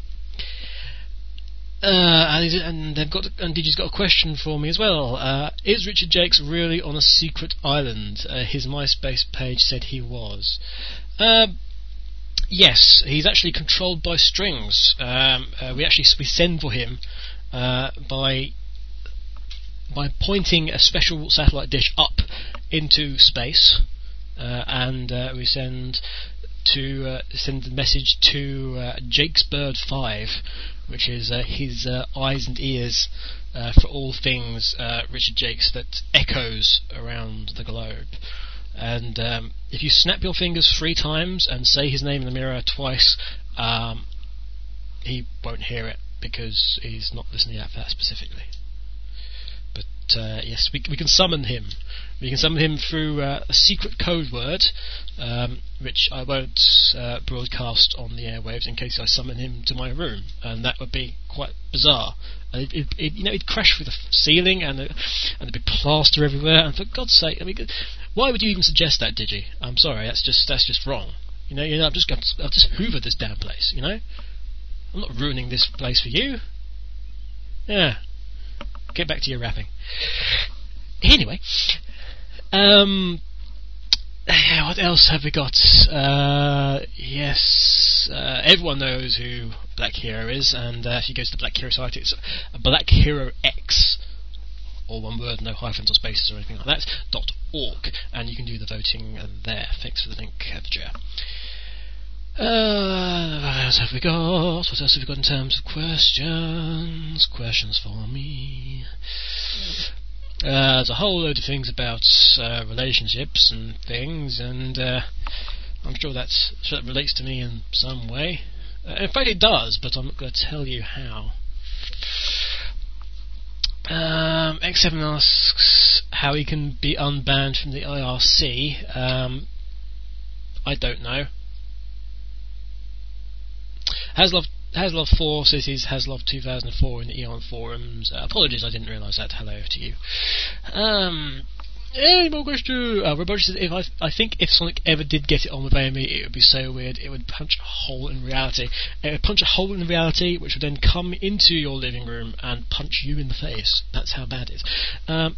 Uh, and, they've got and DJ's got a question for me as well. Uh, is Richard Jakes really on a secret island? Uh, his MySpace page said he was. Uh, yes, he's actually controlled by strings. Um, uh, we actually we send for him uh, by by pointing a special satellite dish up into space, and we send to uh, send the message to uh, Jake's Bird Five, which is uh, his uh, eyes and ears uh, for all things uh, Richard Jakes that echoes around the globe. And um, if you snap your fingers three times and say his name in the mirror twice, um, he won't hear it because he's not listening out for that specifically. Uh, yes, we, we can summon him. We can summon him through uh, a secret code word, um, which I won't uh, broadcast on the airwaves in case I summon him to my room, and that would be quite bizarre. And it, it, it, you know, he'd crash through the ceiling, and uh, and there'd be plaster everywhere. And for God's sake, I mean, why would you even suggest that, Digi? I'm sorry, that's just that's just wrong. You know, you know, I'm just going to, I'll just hoover this damn place. You know, I'm not ruining this place for you. Yeah, get back to your rapping. Anyway, um, what else have we got? Uh, yes, uh, everyone knows who Black Hero is, and uh, if you go to the Black Hero site, it's Black Hero X, all one word, no hyphens or spaces or anything like that. dot org, and you can do the voting there. Thanks for the link, Evja. Uh, what else have we got? What else have we got in terms of questions? Questions for me. Uh, there's a whole load of things about uh, relationships and things, and uh, I'm sure that's sure that relates to me in some way. Uh, in fact, it does, but I'm not going to tell you how. Um, X7 asks how he can be unbanned from the IRC. Um, I don't know. Haslov Haslov 4 says he's Haslov 2004 in the Eon forums. Uh, apologies, I didn't realise that. Hello to you. Um, any more questions? Uh, says, if I, I think if Sonic ever did get it on with Amy, it would be so weird. It would punch a hole in reality. It would punch a hole in reality, which would then come into your living room and punch you in the face. That's how bad it is. Um,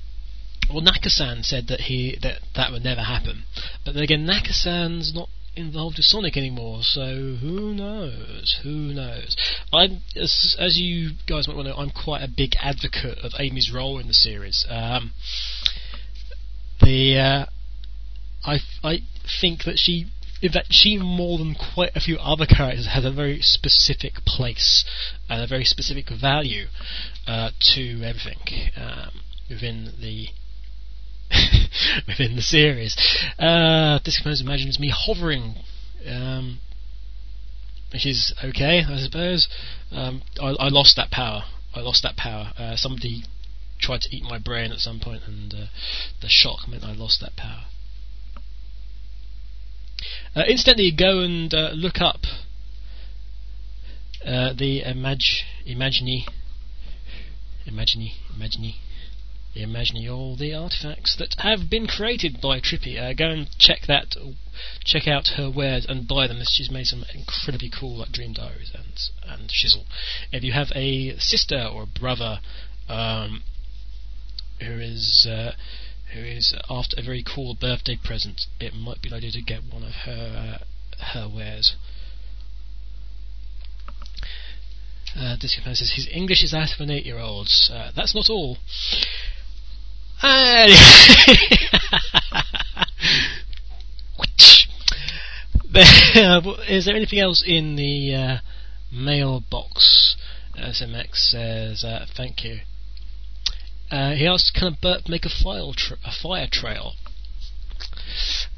well, Nakasan said that he that that would never happen, but then again, Nakasan's not involved with Sonic anymore, so who knows? Who knows? I'm as, as you guys might want to know, I'm quite a big advocate of Amy's role in the series. Um, the uh, I I think that she. In fact, she more than quite a few other characters has a very specific place and a very specific value uh, to everything um, within the *laughs* within the series. Uh, this composer imagines me hovering, um, which is okay, I suppose. Um, I, I lost that power. I lost that power. Uh, somebody tried to eat my brain at some point, and uh, the shock meant I lost that power. Uh, instantly, go and uh, look up uh, the imag- Imagini, Imagini, Imagini, Imagine all the artifacts that have been created by Trippy. Uh, go and check that, check out her wares and buy them. She's made some incredibly cool like dream diaries and and shizzle. If you have a sister or a brother um, who is uh, who is after a very cool birthday present, it might be likely to get one of her uh, her wares. Uh, Disco says his English is that of an eight-year-old. Uh, that's not all. Uh, *laughs* is there anything else in the uh, mailbox? SMX says, uh, thank you. Uh, he asks, can a burp make a, tra- a fire trail?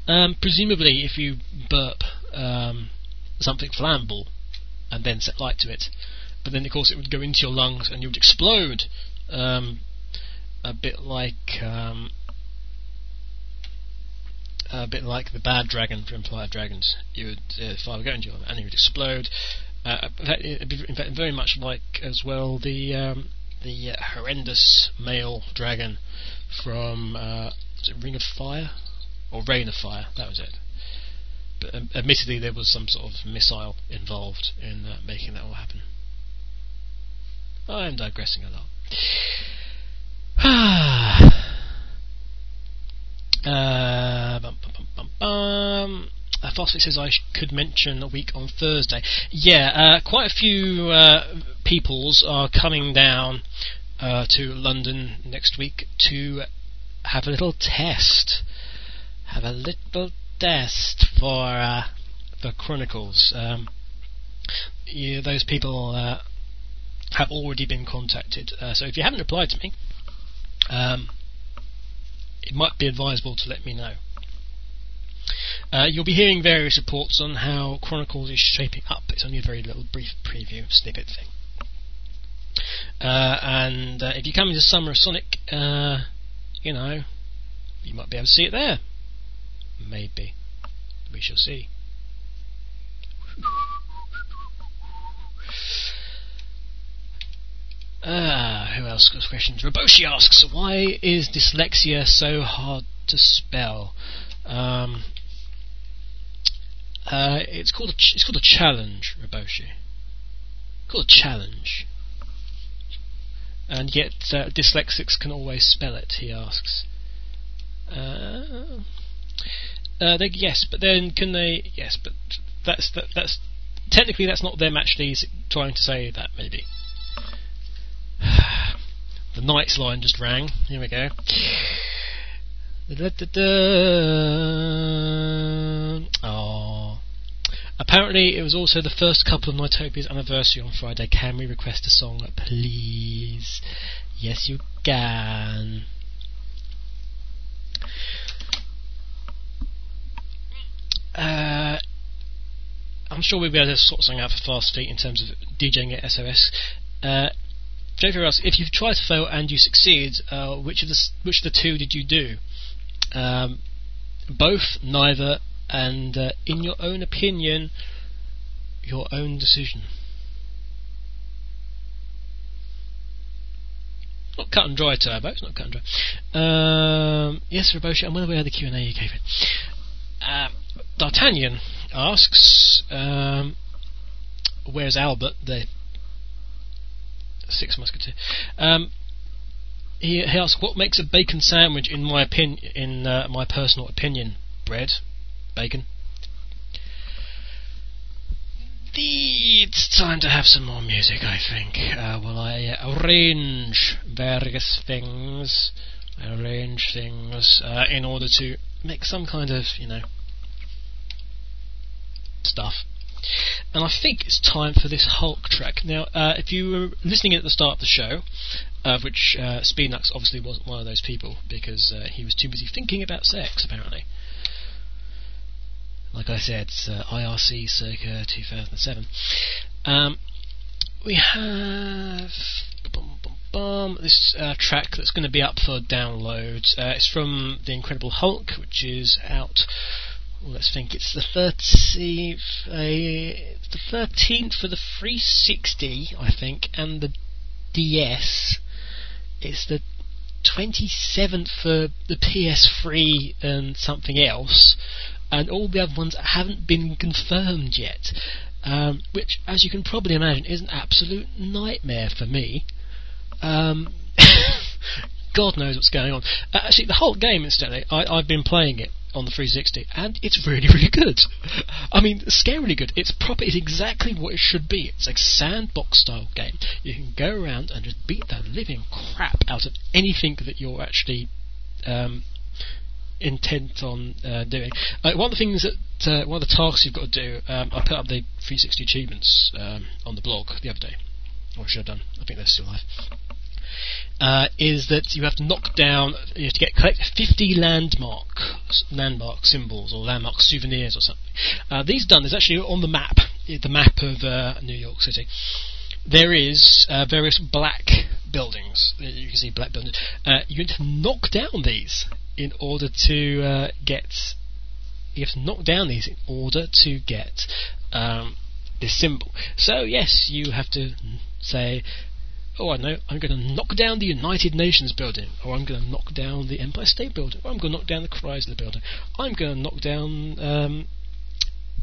Um, presumably, if you burp um, something flammable and then set light to it, but then of course it would go into your lungs and you would explode. Um, a bit like um, a bit like the bad dragon from Empire Dragons. You would uh, fire go into you and you would explode. Uh, in, fact, very much like as well the um, the uh, horrendous male dragon from uh, Ring of Fire or Reign of Fire. That was it. But um, admittedly, there was some sort of missile involved in uh, making that all happen. I'm digressing a lot. *sighs* uh, bum, bum. Uh, says I sh- could mention a week on Thursday. Yeah, uh, quite a few uh, peoples are coming down uh, to London next week to have a little test. Have a little test for uh, for Chronicles. Um, those people uh, have already been contacted. Uh, so if you haven't replied to me, um, it might be advisable to let me know. Uh, you'll be hearing various reports on how Chronicles is shaping up. It's only a very little brief preview snippet thing. Uh, and uh, if you come into Summer of Sonic, uh, you know, you might be able to see it there. Maybe. We shall see. Ah, who else got questions? Roboshi asks, why is dyslexia so hard to spell? Um, uh, it's called a ch- it's called a challenge, Roboshi. called a challenge. And yet uh, dyslexics can always spell it. He asks. Uh, uh, they, yes, but then can they? Yes, but that's that, that's technically that's not them actually trying to say that. Maybe *sighs* the NiGHTS line just rang. Here we go. Oh. Apparently, it was also the first couple of Nightopia's anniversary on Friday. Can we request a song, please? Yes, you can. Uh, I'm sure we'll be able to sort something out for Fast Feet in terms of DJing at SOS. Uh, Jennifer asks, if you've tried to fail and you succeed, uh, which of the which of the two did you do? Um, both, neither, and uh, in your own opinion, your own decision. Not cut and dry, Turbo. It's not cut and dry. Um, yes, Roboshi, I'm aware of the Q&A you gave it. Uh, D'Artagnan asks, um, where's Albert, the Six Musketeer? Um, he, he asks, what makes a bacon sandwich, in my opinion, in uh, my personal opinion? Bread, bacon. The, it's time to have some more music, I think. Uh, while I uh, arrange various things, arrange things uh, in order to make some kind of, you know, stuff. And I think it's time for this Hulk track. Now, uh, if you were listening at the start of the show, uh, which uh, Speednux obviously wasn't one of those people because uh, he was too busy thinking about sex, apparently. Like I said, it's uh, IRC circa 2007. Um, we have this uh, track that's going to be up for download. Uh, it's from The Incredible Hulk, which is out let's think it's the 30th, uh, the 13th for the 360, I think, and the DS. It's the 27th for the PS3 and something else, and all the other ones haven't been confirmed yet. Um, which, as you can probably imagine, is an absolute nightmare for me. Um, *laughs* God knows what's going on. Uh, actually, the whole game, incidentally, I, I've been playing it on the 360, and it's really, *laughs* really good. I mean, scarily good. It's proper. It's exactly what it should be. It's like sandbox style game. You can go around and just beat the living crap out of anything that you're actually um, intent on uh, doing. Uh, one of the things that uh, one of the tasks you've got to do. Um, I put up the 360 achievements um, on the blog the other day, or should have done. I think they're still live uh, is that you have to knock down, you have to get collect 50 landmark landmark symbols or landmark souvenirs or something. Uh, these done is actually on the map, the map of uh, New York City. There is uh, various black buildings. You can see black buildings. Uh, you have to knock down these in order to uh, get. You have to knock down these in order to get um, this symbol. So yes, you have to say oh, I know, I'm going to knock down the United Nations building, or I'm going to knock down the Empire State building, or I'm going to knock down the Chrysler building, I'm going to knock down um,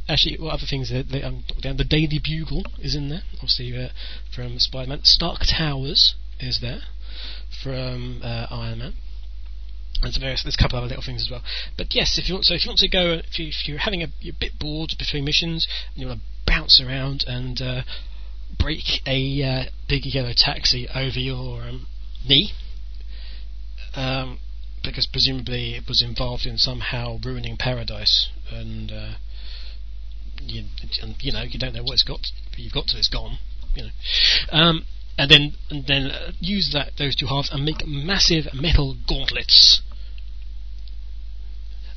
actually, what other things? They, they, um, down the Daily Bugle is in there, obviously uh, from Spider-Man. Stark Towers is there from uh, Iron Man. There's, various, there's a couple of other little things as well. But yes, if you want, so if you want to go, if, you, you're having a, you're a bit bored between missions, and you want to bounce around and uh, break a uh, big yellow taxi over your um, knee, um, because presumably it was involved in somehow ruining paradise, and uh, you, you know you don't know what it's got. But you've got till it's gone. You know. Um, and then and then uh, use that those two halves and make massive metal gauntlets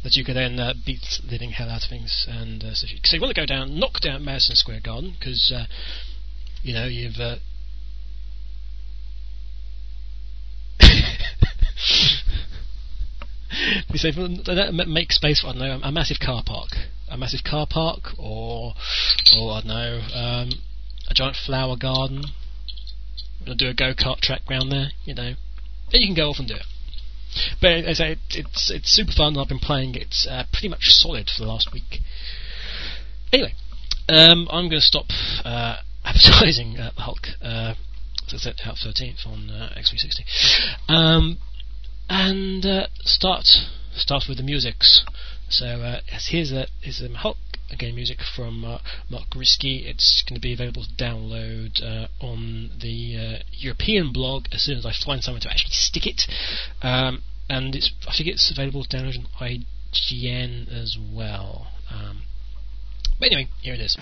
that you can then uh, beat living hell out of things. And uh, so, you, so you want to go down, knock down Madison Square Garden because uh, you know you've. Uh, *laughs* you say make space for I don't know a massive car park, a massive car park, or or I don't know um, a giant flower garden. We'll do a go kart track round there, you know. Then you can go off and do it. But as I say, it's it's super fun. I've been playing it uh, pretty much solid for the last week. Anyway, um, I'm going to stop uh, advertising uh, Hulk. Uh, so it's out 13th on uh, X360, um, and uh, start start with the musics. So uh, here's a here's a Hulk again music from uh, Mark Risky. It's going to be available to download on the European blog as soon as I find someone to actually stick it. Um, and it's I think it's available to download on IGN as well. Um, but anyway, here it is.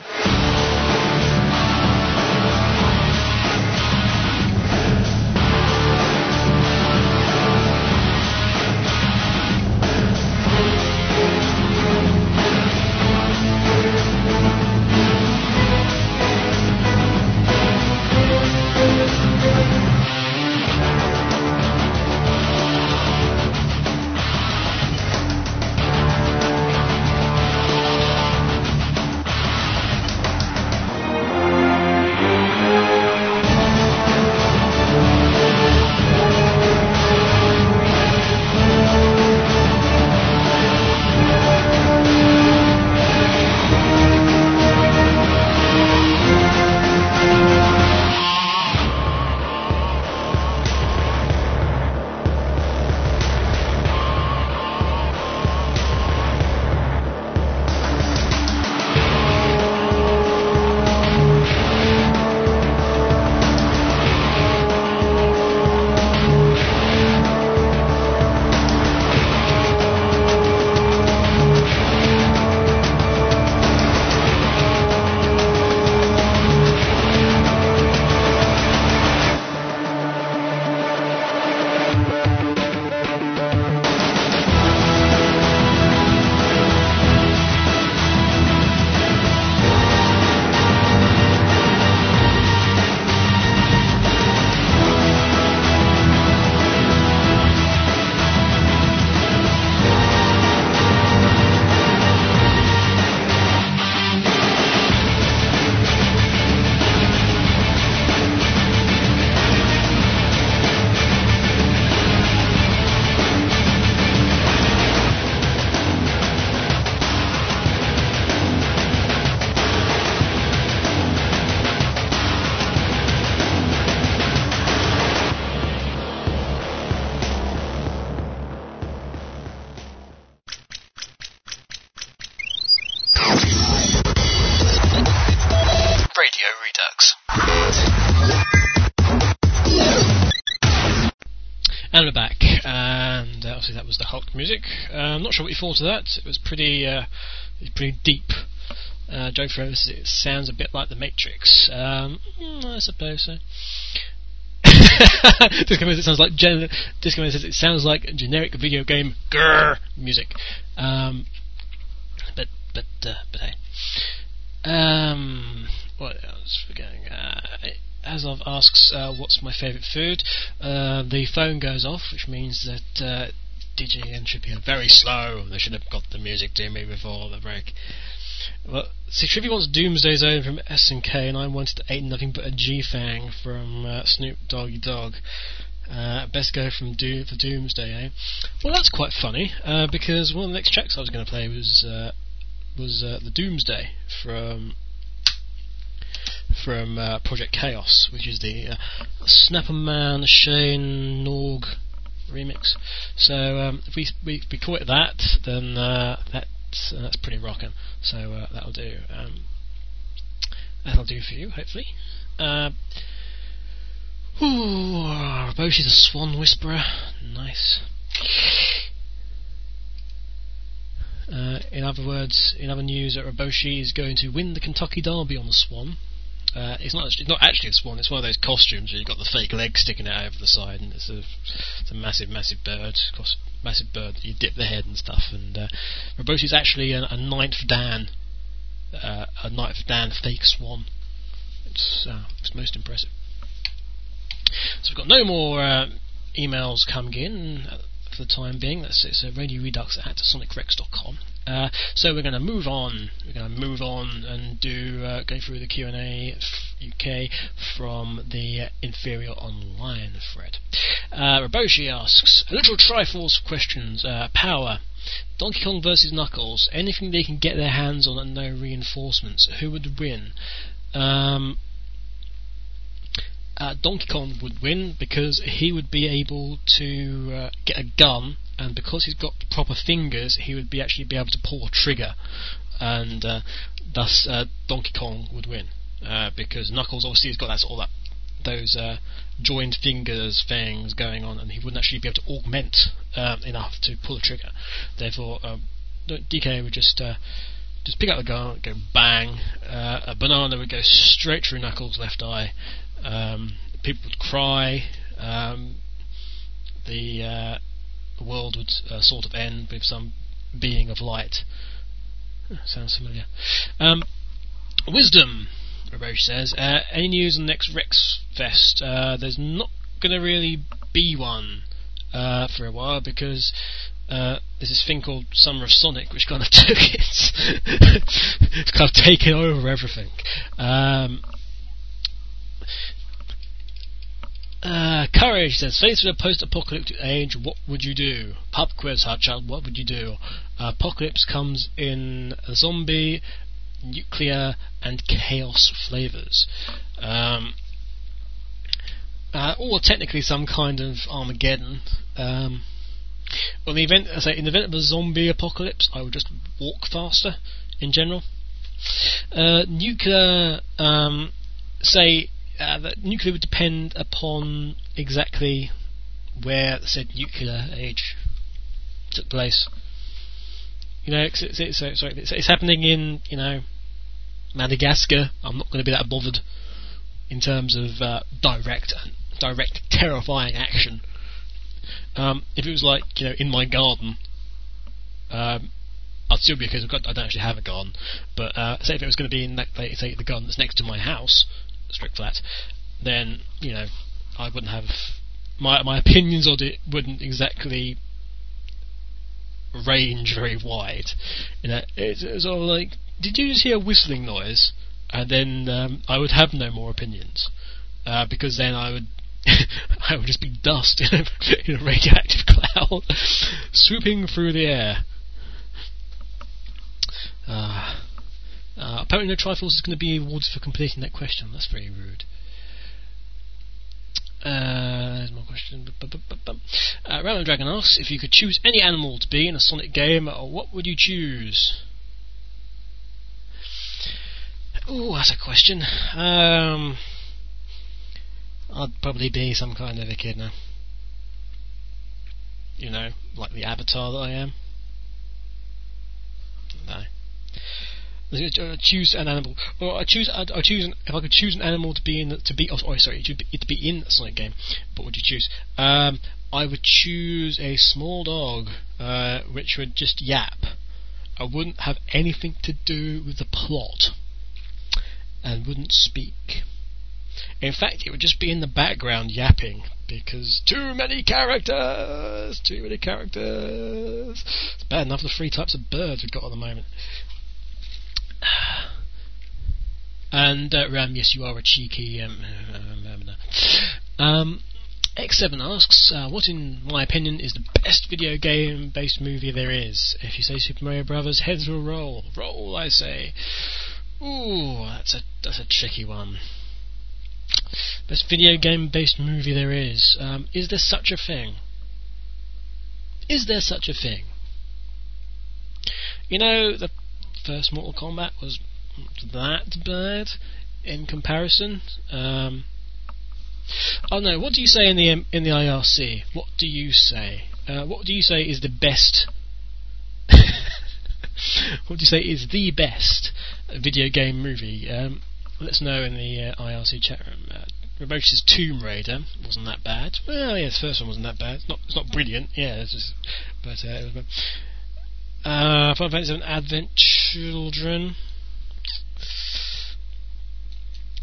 Music. Uh, I'm not sure what you thought of that. It was pretty, uh, pretty deep. Uh, Joe Ferreira says it sounds a bit like The Matrix. Um, mm, I suppose so. *laughs* Disco says it sounds like gen- Disco says it sounds like generic video game grrr music. Um, but but uh, but hey. Um, what else we going? Uh, Aslov asks, uh, "What's my favourite food?" Uh, the phone goes off, which means that DJ and Trippy are very slow. They should have got the music to me before the break. Well, see, Trippy wants Doomsday Zone from SNK, and I wanted to Ain't Nothing But a G-Fang from uh, Snoop Doggy Dogg. Uh, best go from Do for Doomsday, eh? Well, that's quite funny uh, because one of the next tracks I was going to play was uh, was uh, the Doomsday from from uh, Project Chaos, which is the uh, Snapperman Shane Norg remix. So um, if we, we we call it that, then uh, that's uh, that's pretty rocking. So uh, that'll do. Um, that'll do for you, hopefully. Uh, ooh, Boshi's a Swan Whisperer. Nice. Uh, in other words, in other news, that Raboshi is going to win the Kentucky Derby on the Swan. Uh, it's not it's not actually a swan. It's one of those costumes where you've got the fake leg sticking out over the side, and it's a it's a massive, massive bird, massive bird that you dip the head and stuff. And uh, Raboshi is actually a, a ninth Dan, uh, a ninth Dan fake swan. It's uh, it's most impressive. So we've got no more uh, emails coming in for the time being. That's it's uh, Radio Redux at sonicrex.com. Uh, so we're going to move on. We're going to move on and do uh, go through the Q and A UK from the Inferior Online thread. Uh, Raboshi asks a little trifles questions. Uh, power. Donkey Kong versus Knuckles. Anything they can get their hands on and no reinforcements. Who would win? Um, uh, Donkey Kong would win because he would be able to uh, get a gun, and because he's got proper fingers, he would be actually be able to pull a trigger, and uh, thus uh, Donkey Kong would win uh, because Knuckles obviously has got that that those uh, joined fingers things going on, and he wouldn't actually be able to augment um, enough to pull a trigger. Therefore, um, DK would just just pick up the gun, go bang. Uh, a banana would go straight through Knuckles' left eye. Um, people would cry. Um, the uh, world would uh, sort of end with some being of light. Sounds familiar. Um, wisdom, Raboshi says. Uh, any news on the next Rex Fest? Uh, there's not going to really be one uh, for a while because uh, there's this thing called Summer of Sonic, which kind of *laughs* took it, *laughs* it's kind of taken over everything. Um, uh, courage says, faced with a post-apocalyptic age, what would you do? Pub quiz, Hotchild, what would you do? Apocalypse comes in zombie, nuclear, and chaos flavors. Um, uh, or technically some kind of Armageddon. Um, well, in the event, I say, in the event of a zombie apocalypse, I would just walk faster. In general, uh, nuclear, um, say, uh, that nuclear would depend upon exactly where said nuclear age took place. You know, it's, it's, it's, it's, it's happening in you know Madagascar. I'm not going to be that bothered in terms of uh, direct, direct, terrifying action. Um, if it was like you know in my garden, um, I'd still be okay. Because I don't actually have a garden, but uh, say if it was going to be in that, say the garden that's next to my house, strict flat, then you know I wouldn't have my my opinions on it wouldn't exactly range very wide. You know, it's, it's of like, did you just hear a whistling noise? And then um, I would have no more opinions uh, because then I would *laughs* I would just be dust in a, *laughs* in a radioactive *laughs* cloud swooping through the air. Uh, uh, apparently, no trifles is going to be awarded for completing that question. That's very rude. Uh, there's more question. Uh, Ramon Dragon asks if you could choose any animal to be in a Sonic game, what would you choose? Oh, that's a question. Um, I'd probably be some kind of echidna. You know, like the avatar that I am. No. I choose an animal, or I choose. I choose. An, if I could choose an animal to be in, to be. Oh, sorry, to be, to be in Sonic game. What would you choose? Um, I would choose a small dog, uh, which would just yap. I wouldn't have anything to do with the plot, and wouldn't speak. In fact, it would just be in the background yapping because too many characters, too many characters. It's bad enough the three types of birds we've got at the moment. And uh, Ram, yes, you are a cheeky. Um, um, X7 asks, uh, what in my opinion is the best video game based movie there is? If you say Super Mario Brothers, heads will roll. Roll, I say. Ooh, that's a that's a tricky one. Best video game based movie there is. Um, is there such a thing? Is there such a thing? You know, the first Mortal Kombat was that bad in comparison. Um, oh no, what do you say in the in the IRC? What do you say? Uh, what do you say is the best? *laughs* what do you say is the best video game movie? Um, let us know in the uh, IRC chat room. Uh, Ramos's Tomb Raider wasn't that bad. Well, yeah, the first one wasn't that bad. It's not, it's not brilliant, yeah, it's just, but uh, it was. Uh, Final Fantasy VII Advent Children.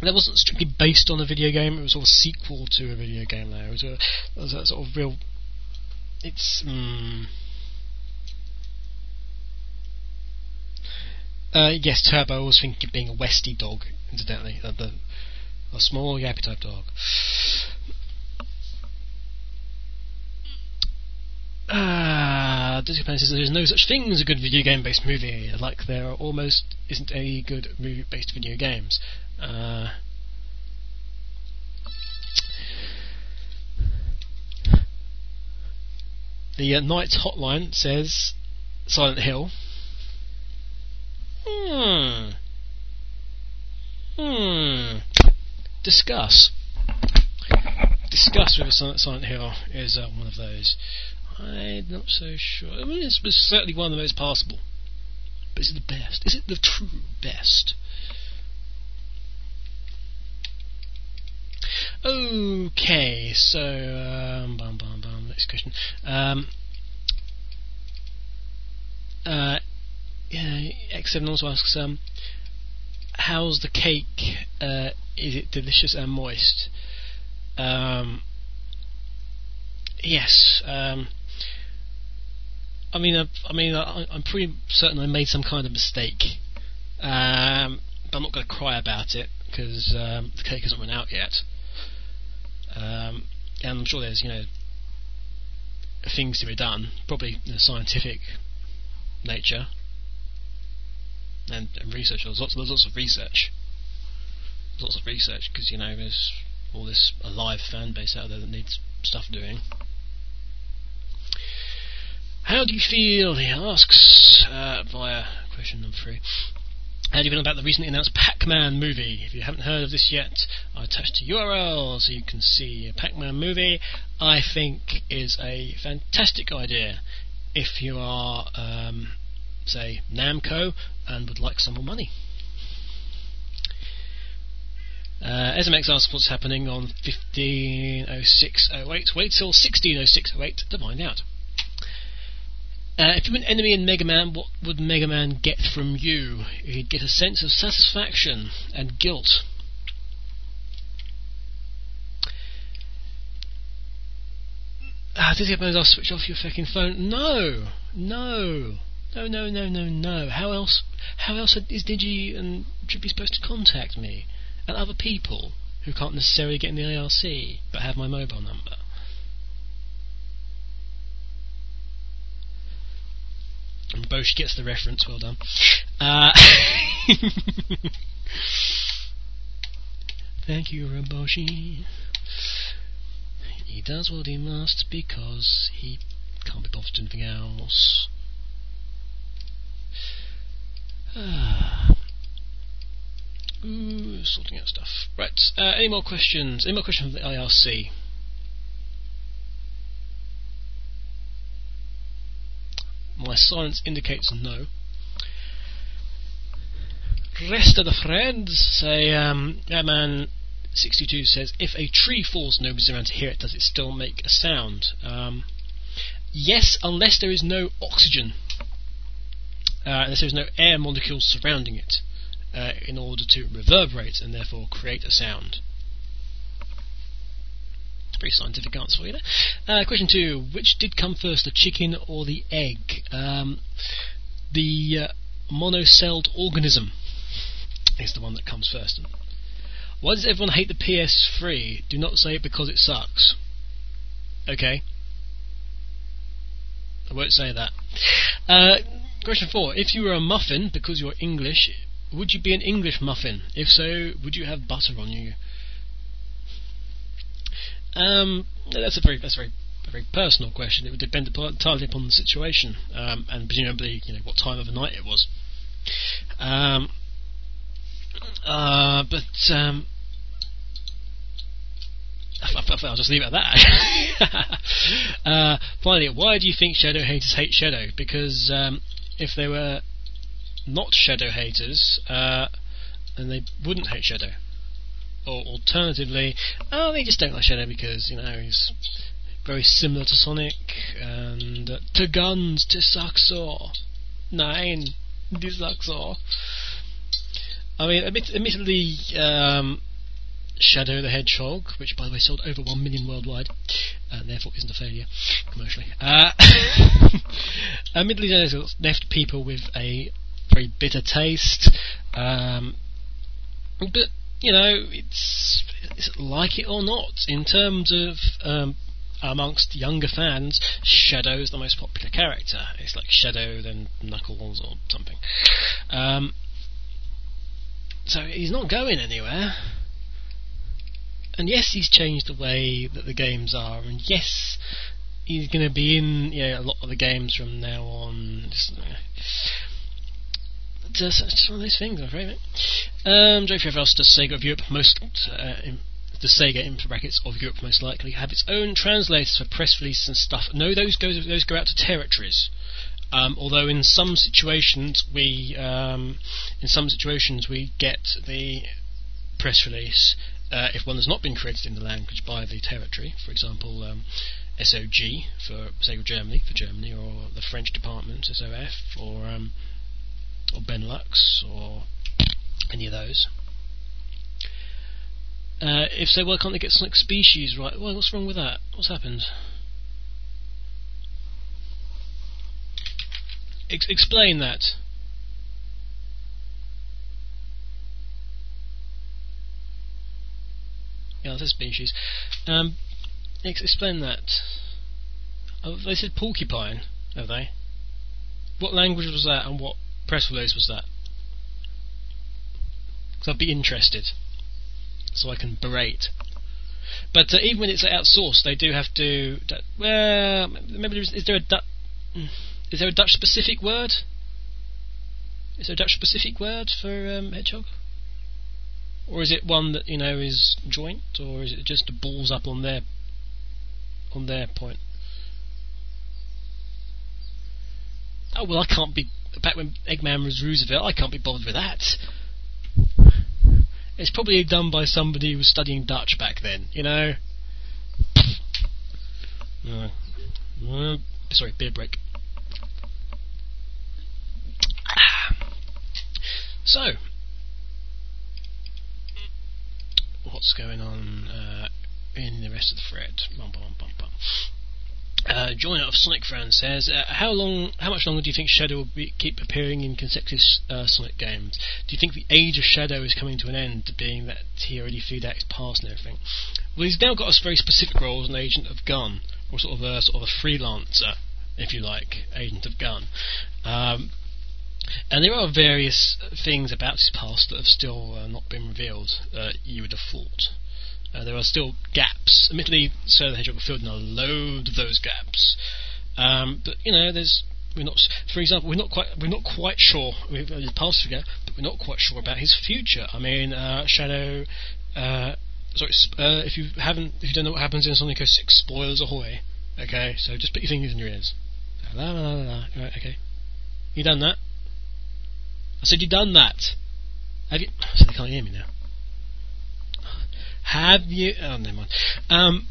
That wasn't strictly based on a video game. It was sort of a sequel to a video game. There, it was a, it was a sort of real. It's. Mm, uh, yes, Turbo. I was thinking of being a Westie dog, incidentally. The, a small yappy type dog. Ah, Disney says there is no such thing as a good video game based movie, like there almost isn't any good movie based video games. Uh, the uh, Knights Hotline says Silent Hill. Hmm. Hmm. Discuss. Discuss with Silent Hill is uh, one of those. I'm not so sure. I mean, it's, certainly one of the most passable. But is it the best? Is it the true best? Okay, so um, bum, bum, bum, next question. Um, uh, yeah, X7 also asks, um, how's the cake? Uh, is it delicious and moist? Um, yes. Um, I mean, I, I mean, I, am pretty certain I made some kind of mistake, um, but I'm not going to cry about it because um, the cake hasn't run out yet. Um, and I'm sure there's, you know, things to be done, probably scientific nature and, and research. There's lots, there's lots of research. There's lots of research because you know there's all this alive fan base out there that needs stuff doing. How do you feel? He asks uh, via question number three. How do you feel about the recently announced Pac-Man movie? If you haven't heard of this yet, I attached a URL so you can see a Pac-Man movie. I think is a fantastic idea if you are, um, say, Namco and would like some more money. Uh, SMX asks what's happening on 150608. Wait till 160608 to find out. Uh, if you were an enemy in Mega Man, what would Mega Man get from you? He'd get a sense of satisfaction and guilt. Ah, did you ever switch off your fucking phone? No, no, no, no, no, no, no. How else? How else is Digi and Trippy supposed to contact me and other people who can't necessarily get in the IRC but have my mobile number? And Bosch gets the reference, well done. Uh, *laughs* thank you, Raboshi. He does what he must because he can't be bothered to anything else. Ah. Ooh, sorting out stuff. Right, uh, any more questions? Any more questions from the IRC? My silence indicates no. Rest of the friends say, um, man 62 says, if a tree falls nobody's around to hear it, does it still make a sound? Um, yes, unless there is no oxygen, uh, unless there is no air molecules surrounding it, uh, in order to reverberate and therefore create a sound. Very scientific answer for you there. Uh, question two: Which did come first, the chicken or the egg? Um, the uh, monocelled organism is the one that comes first. Why does everyone hate the PS3? Do not say it because it sucks. Okay. I won't say that. Uh, question four. If you were a muffin because you're English, would you be an English muffin? If so, would you have butter on you? Um, that's a very that's a very a very personal question. It would depend entirely upon the situation, um, and presumably, you know, what time of the night it was. Um, uh, but um, I'll just leave it at that. *laughs* uh, finally, why do you think Shadow haters hate Shadow? Because um, if they were not Shadow haters, uh, then they wouldn't hate Shadow. Or alternatively, oh, they just don't like Shadow because you know he's very similar to Sonic and uh, to guns to Saxor, nine, Saxor. I mean, admit- admittedly, um, Shadow the Hedgehog, which by the way sold over 1 million worldwide, and therefore isn't a failure commercially. Uh, *laughs* admittedly, it's left people with a very bitter taste, um, but you know, it's, it's, like it or not. In terms of um, amongst younger fans, Shadow is the most popular character. It's like Shadow, then Knuckles, or something. Um, so he's not going anywhere. And yes, he's changed the way that the games are, and yes, he's going to be in a lot of the games from now on. It's, just one of those things, I'm afraid. Um, Joe Favros does Sega of Europe most uh, in, the Sega in brackets of Europe most likely have its own translators for press releases and stuff. No, those go those go out to territories. Um, although in some situations we um, in some situations we get the press release uh, if one has not been created in the language by the territory, for example, um, SOG for Sega Germany for Germany, or the French department SOF, or um, or Benelux, or any of those. Uh, if so, why can't they get Sonic Species right? Well, what's wrong with that? What's happened? Ex- explain that. Yeah, that's species. Um, ex- explain that. Oh, they said porcupine, have they? What language was that, and what press release was that? Because I'd be interested, so I can berate. But uh, even when it's outsourced, they do have to. Well, maybe is there a du- is there a Dutch specific word? Is there a Dutch specific word for um, hedgehog? or is it one that you know is joint, or is it just balls up on their on their point? Oh well, I can't be back when Eggman was Roosevelt. I can't be bothered with that. It's probably done by somebody who was studying Dutch back then, you know. Uh, uh, sorry, beer break. So, what's going on uh, in the rest of the thread. Bum, bum, bum, uh, joiner of Sonic Fan says, uh, "How long? How much longer do you think Shadow will be, keep appearing in consecutive uh, Sonic games? Do you think the age of Shadow is coming to an end, being that he already figured out his past and everything? Well, he's now got a very specific role as an agent of gun, or sort of a sort of a freelancer, if you like, agent of gun. Um, and there are various things about his past that have still uh, not been revealed, uh, you would have thought. Uh, there are still gaps. Admittedly, Sir the Hedgehog filled in a load of those gaps. Um, but, you know, there's we're not, for example, we're not quite we're not quite sure. We've his past figure, but we're not quite sure about his future. I mean, uh, Shadow. Uh, sorry, uh, if you haven't, if you don't know what happens in Sonic 06, spoilers ahoy. Okay, so just put your fingers in your ears. La, la, la, la. Right, okay. You done that? I said you done that. Have you? I said they can't hear me now. Have you? Oh, never mind. Um,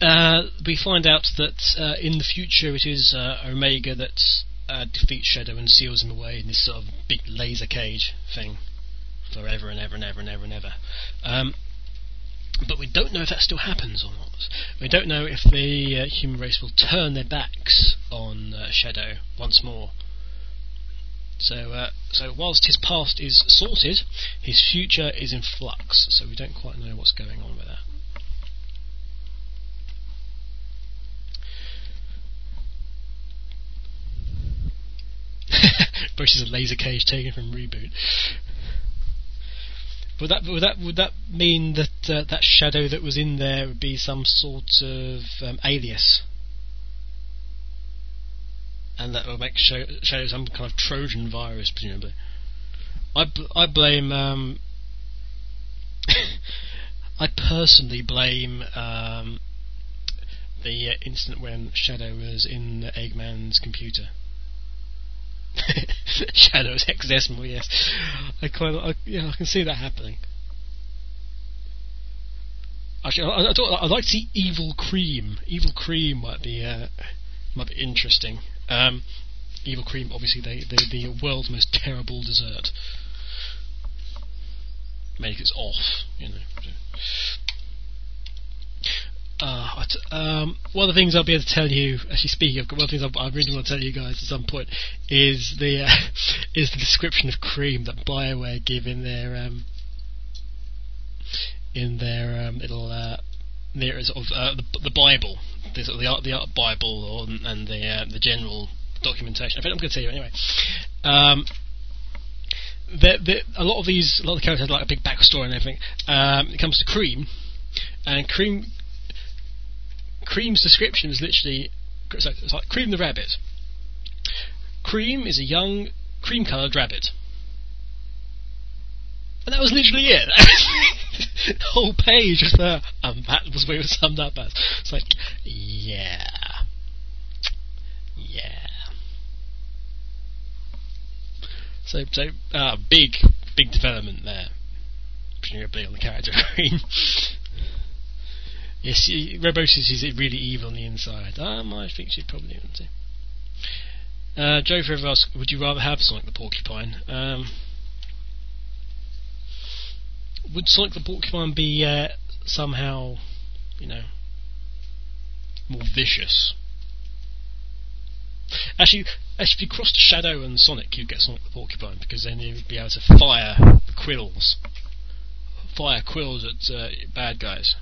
uh, we find out that uh, in the future it is uh, Omega that uh, defeats Shadow and seals him away in this sort of big laser cage thing forever and ever and ever and ever and ever. Um, but we don't know if that still happens or not. We don't know if the uh, human race will turn their backs on uh, Shadow once more so, uh, so whilst his past is sorted, his future is in flux. So we don't quite know what's going on with that. *laughs* versus a laser cage taken from ReBoot. Would that would that would that mean that uh, that shadow that was in there would be some sort of um, alias? And that will make Shadow, some kind of Trojan virus, presumably? I I blame um, *laughs* I personally blame um, the uh, incident when Shadow was in Eggman's computer. *laughs* Shadow's hexadecimal, yes. I quite, I, yeah, I can see that happening. Actually, I, I, I'd like to see Evil Cream. Evil Cream might be, uh, might be interesting. Um, Evil Cream, obviously, the, the the world's most terrible dessert. Make it off, you know. Uh, um, one of the things I'll be able to tell you, actually speaking of, one of the things I, I really want to tell you guys at some point is the uh, *laughs* is the description of cream that Bioware give in their um, in their um, little uh, their sort of uh, the, the Bible, the, the art the art Bible, or, and the uh, the general documentation. I think I'm going to tell you anyway. Um, a lot of these, a lot of the characters have like a big backstory and everything. Um, it comes to Cream, and Cream Cream's description is literally so it's like Cream the rabbit. Cream is a young cream-coloured rabbit, and that was literally it. *laughs* *laughs* whole page was there, and that was where it was summed up as. It's like, yeah, yeah. So, so uh, big, big development there, presumably on the character *laughs* Cream. Yes, Robosis is it really evil on the inside. Um, I think she'd probably want to. Uh, Joe Forever asks, would you rather have Sonic the Porcupine? Um, would Sonic the Porcupine be uh, somehow, you know, more vicious? Actually, actually, if you crossed Shadow and Sonic, you'd get Sonic the Porcupine because then you'd be able to fire quills, fire quills at uh, bad guys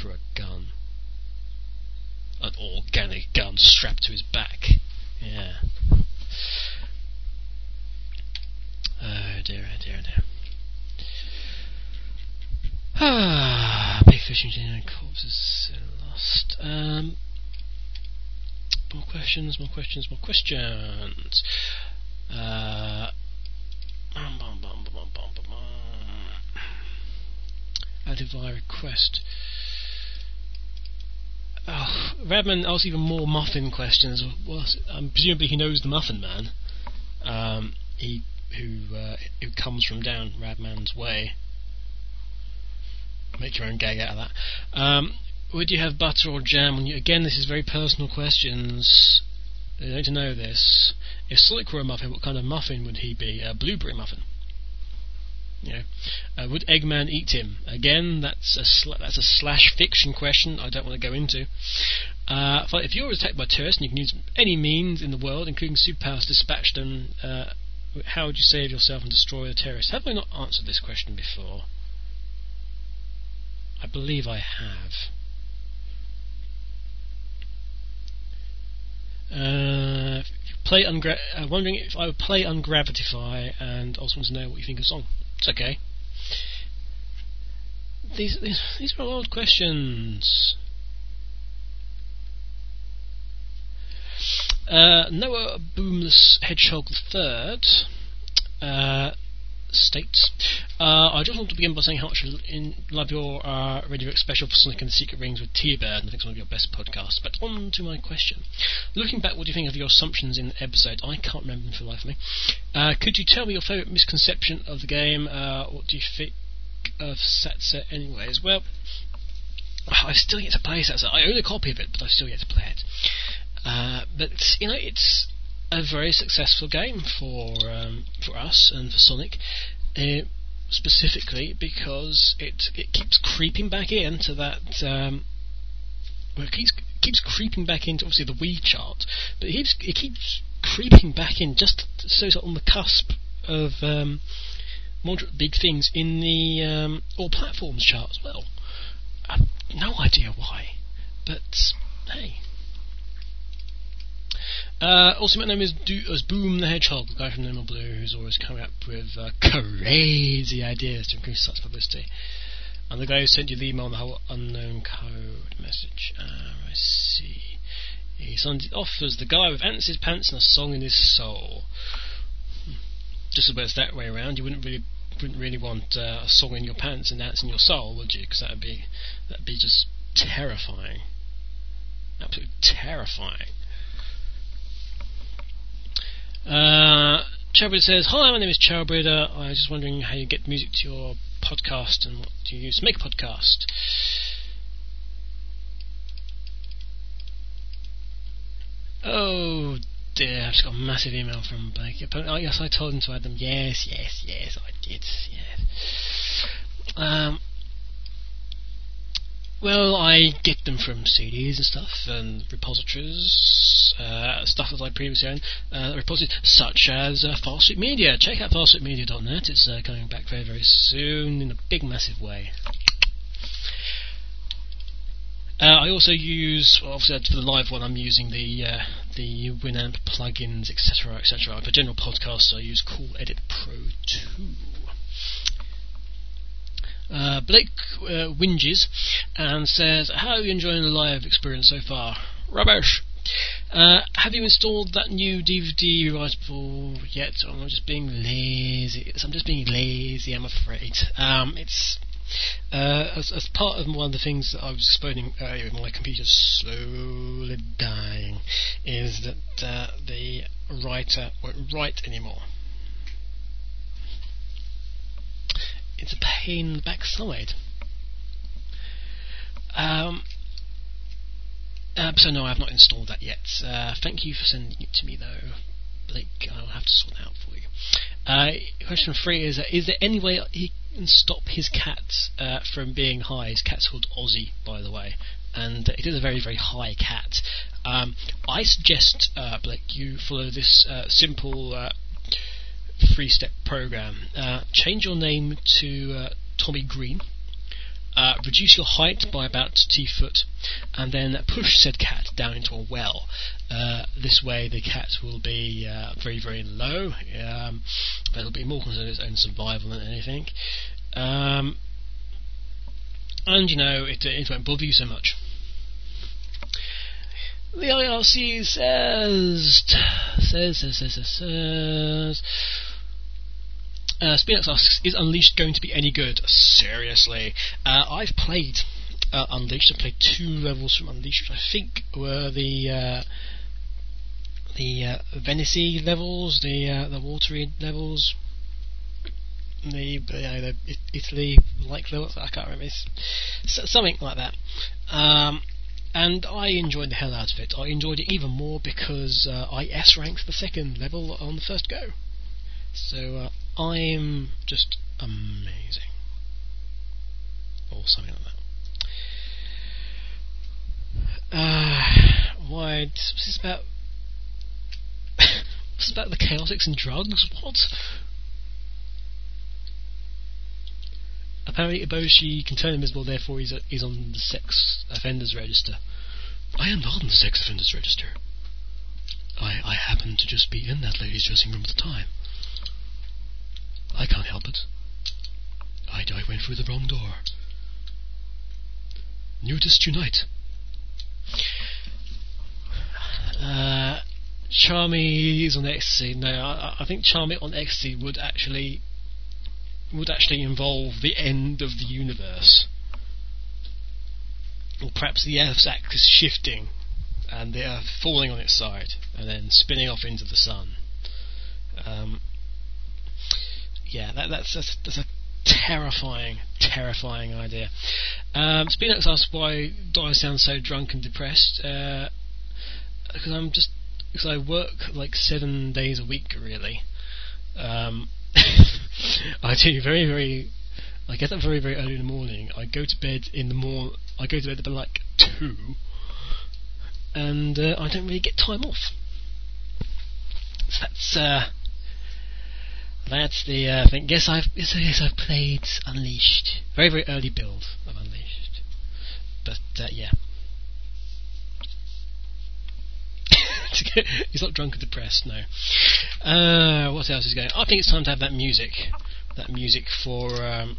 for a gun. An organic gun strapped to his back. Yeah. Oh dear, oh dear, oh dear. Ah, big fishing and corpses lost. Um, more questions, more questions, more questions. Uh. Added via request. Oh, Redman asks even more muffin questions. Well, um, presumably he knows the Muffin Man. Um, he who uh, who comes from down Radman's way. Make your own gag out of that. Um, would you have butter or jam on you? Again, this is very personal questions. They need to know this. If Sonic were a muffin, what kind of muffin would he be? A blueberry muffin. Uh, would Eggman eat him? Again, that's a sl- that's a slash fiction question. I don't want to go into. Uh, if you're attacked by terrorists and you can use any means in the world, including superpowers, dispatch them, uh, how would you save yourself and destroy the terrorists? Have I not answered this question before? I believe I have. Uh, play ungra- uh, wondering if I would play Ungravitify and also want to know what you think of the song. It's okay. These, these, these are old questions. Uh, Noah Boomless Hedgehog III uh, states, uh, I just want to begin by saying how much I love your uh, Radio Redux special for Sonic and the Secret Rings with T-Bird, and I think it's one of your best podcasts. But on to my question. Looking back, what do you think of your assumptions in the episode? I can't remember them for the life of me. Uh, could you tell me your favourite misconception of the game? Uh, what do you think of Satsa anyways? Well, I've still yet to play Satsa. I own a copy of it, but I've still yet to play it. Uh, but, you know, it's a very successful game for um, for us and for Sonic, uh, specifically because it it keeps creeping back into that. Um, well, it keeps keeps creeping back into obviously the Wii chart, but it keeps it keeps creeping back in just so it's on the cusp of um, moderate big things in the um, all platforms chart as well. I've no idea why, but hey, Uh, also, my name is, Do- is Boom the Hedgehog, the guy from Normal Blue, who's always coming up with uh, crazy ideas to increase such publicity. And the guy who sent you the email on the whole unknown code message. Uh, I see. He signed it off as the guy with ants in his pants and a song in his soul. Hmm. Just as well it's that way around, you wouldn't really wouldn't really want uh, a song in your pants and ants in your soul, would you? Because that'd be that'd be just terrifying, absolutely terrifying. Uh, Chowbreeder says, Hi, my name is Chowbreeder. I was just wondering how you get music to your podcast and what do you use to make a podcast. Oh dear, I've just got a massive email from Blake. Oh, yes, I told him to add them. Yes, yes, yes, I did. Yes. Um, well, I get them from CDs and stuff, and repositories, uh, stuff that I previously owned, uh, repositories such as uh, Media. Check out fastfootmedia.net. It's uh, coming back very, very soon in a big, massive way. Uh, I also use, well, obviously for the live one, I'm using the uh, the Winamp plugins, etc., etc. For general podcasts, I use Cool Edit Pro 2. Uh, Blake uh, whinges and says, "How are you enjoying the live experience so far?" Rubbish. Uh, have you installed that new DVD rewritable yet? I'm just being lazy? I'm just being lazy. I'm afraid. Um, it's uh, as, as, part of one of the things that I was explaining earlier, my computer's slowly dying, is that uh, the writer won't write anymore. It's a pain in the backside. Um, uh, so no, I have not installed that yet. Uh, thank you for sending it to me though, Blake. I'll have to sort that out for you. Uh, question three is: uh, Is there any way he can stop his cat uh, from being high? His cat's called Ozzy, by the way, and it is a very, very high cat. Um, I suggest, uh, Blake, you follow this simple uh, three-step program. change your name to Tommy Green. Uh, reduce your height by about two foot, and then push said cat down into a well. Uh, this way, the cat will be uh, very, very low. Um, it'll be more concerned with its own survival than anything. Um, and you know, it, it won't bother you so much. The IRC says, says, says, says, says, says uh, Speednux asks, is Unleashed going to be any good? Seriously. Uh, I've played uh, Unleashed. I played two levels from Unleashed, which I think were the uh, the uh, Venice levels, the uh, the watery levels, the, the Italy like levels. I can't remember. It's something like that. Um, and I enjoyed the hell out of it. I enjoyed it even more because uh, I S ranked the second level on the first go. So uh, I'm just amazing. Or something like that. Uh, why? This about? *laughs* what's about the chaotix and drugs? What? Apparently, Eboshi can turn invisible, therefore he's, a, he's on the sex offenders register. I am not on the sex offenders register. I, I happen to just be in that lady's dressing room at the time. I can't help it. I, I went through the wrong door. Nudist unite. Uh, Charmy is on ecstasy. No, I, I think Charmy on ecstasy would actually would actually involve the end of the universe, or perhaps the Earth's axis shifting and the Earth falling on its side and then spinning off into the sun. Um, yeah, that, that's, that's, that's a terrifying, terrifying idea. Um, Spinox asks why do I sound so drunk and depressed? Because uh, I'm just because I work like seven days a week, really. Um, *laughs* I do very, very. I get up very, very early in the morning. I go to bed in the morning. I go to bed about like two, and uh, I don't really get time off. So that's uh, that's the uh, thing. Yes, I've yes, yes, I've played Unleashed. Very very early build of Unleashed, but uh, yeah. *laughs* He's not drunk or depressed, no. Uh, what else is going? I think it's time to have that music, that music for um,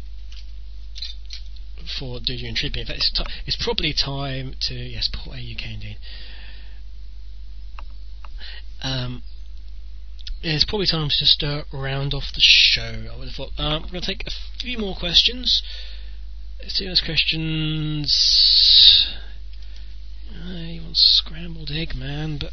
for Dudu and Trippy. In fact, it's, t- it's probably time to yes, Port UK indeed. Um, it's probably time to just uh, round off the show. I would have thought. Um, we're going to take a few more questions. Let's see those questions. Uh, he wants scrambled egg, man, but.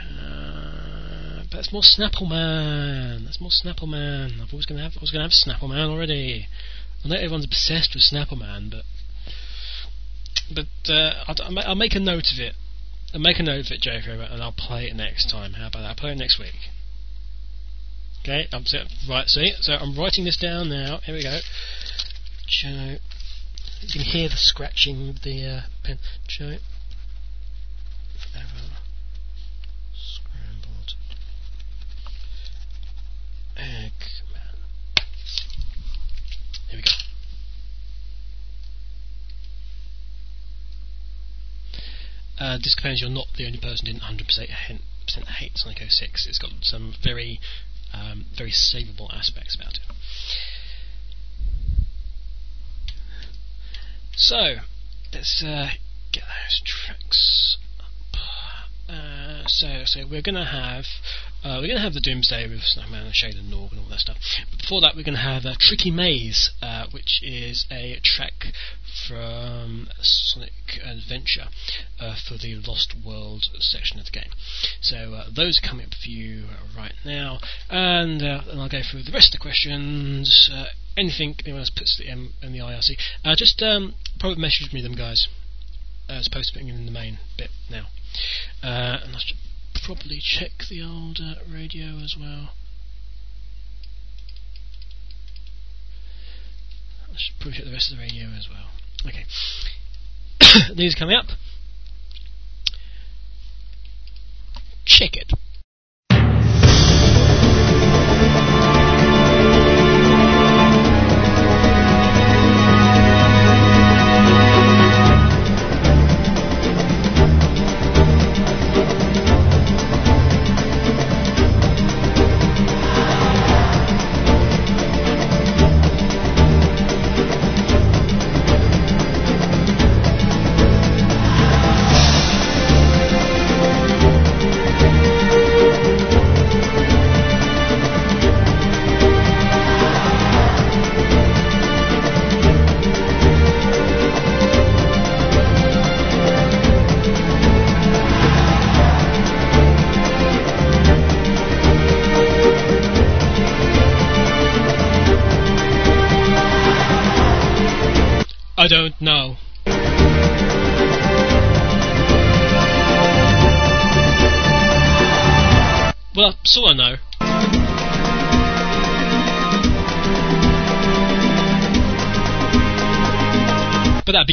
Uh, but it's more Snapple Man. That's more Snapple Man. I've always gonna have. I was gonna have Snapple Man already. I know everyone's obsessed with Snapple Man, but but uh, I'll, I'll make a note of it. I'll make a note of it, Joker, and I'll play it next time. How about that? I'll play it next week. Okay, I'm so, right. See, so I'm writing this down now. Here we go. Joe, you can hear the scratching of the uh, pen. Joe, ever scrambled egg man. Here we go. Uh, you're not the only person who didn't 100% hate Sonic 06. It's got some very, um, very savable aspects about it. So, let's uh, get those tracks. Uh, so, so we're gonna have uh, we're gonna have the Doomsday with Snowman and Shade and Norg and all that stuff. But before that, we're gonna have a Tricky Maze, uh, which is a track from Sonic Adventure uh, for the Lost World section of the game. So uh, those are coming up for you right now, and, and I'll go through the rest of the questions. Anything anyone else puts in, in the IRC, just um, probably message me them guys as opposed to putting in the main bit now. Uh, and I should probably check the old radio as well. I should probably check the rest of the radio as well. Okay. *coughs* Are coming up. Check it.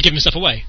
Giving stuff away.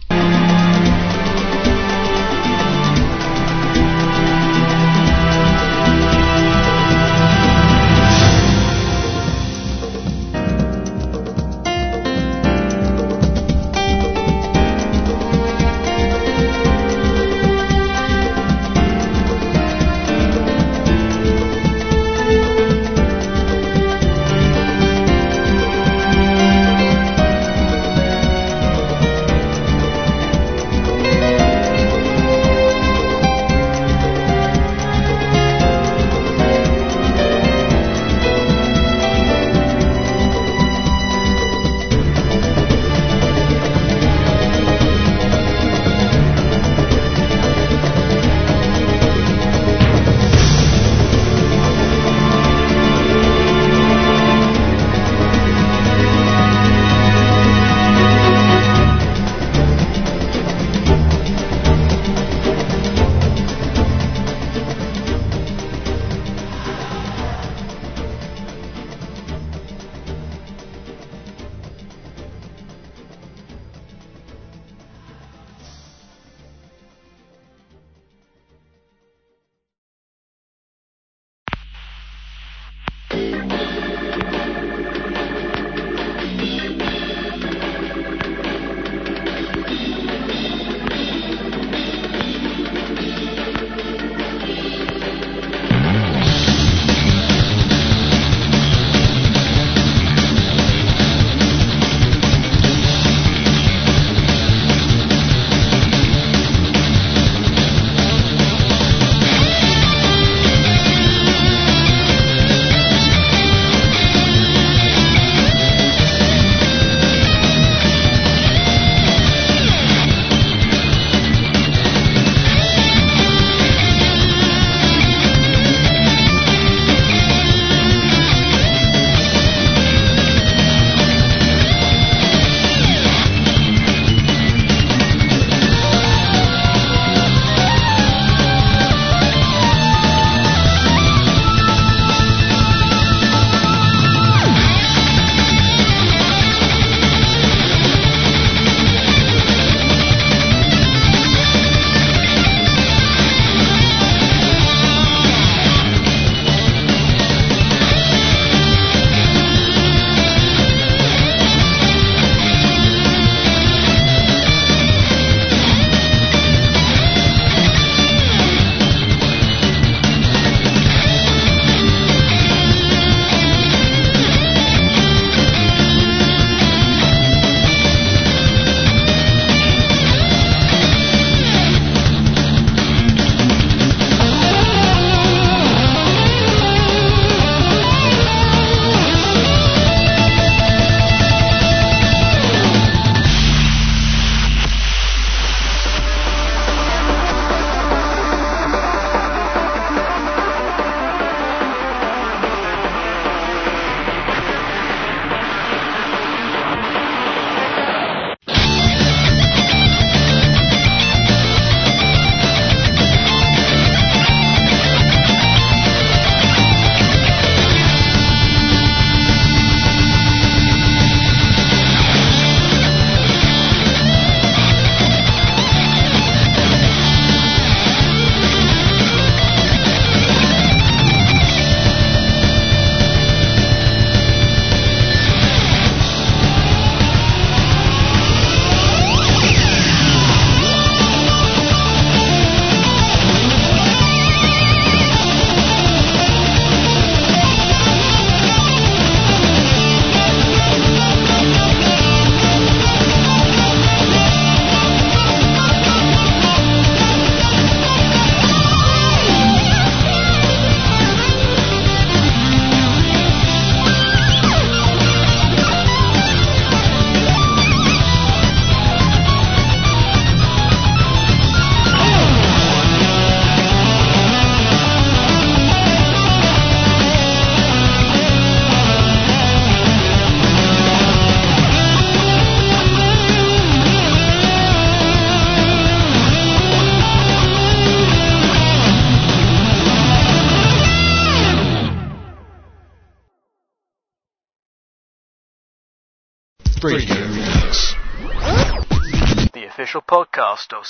Of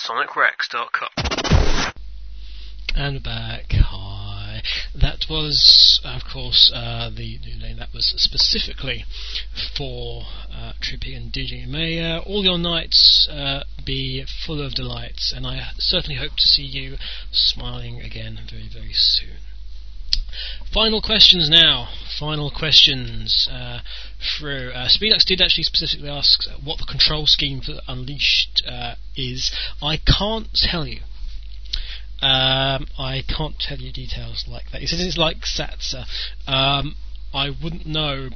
And back. Hi. That was, of course, uh, the new name that was specifically for uh, Trippy and DJ. May uh, all your nights uh, be full of delights, and I certainly hope to see you smiling again very, very soon. Final questions now. Final questions uh, through. Uh, Speednux did actually specifically ask what the control scheme for Unleashed uh, is. I can't tell you. Um, I can't tell you details like that. He says it's like SATSA. Um, I wouldn't know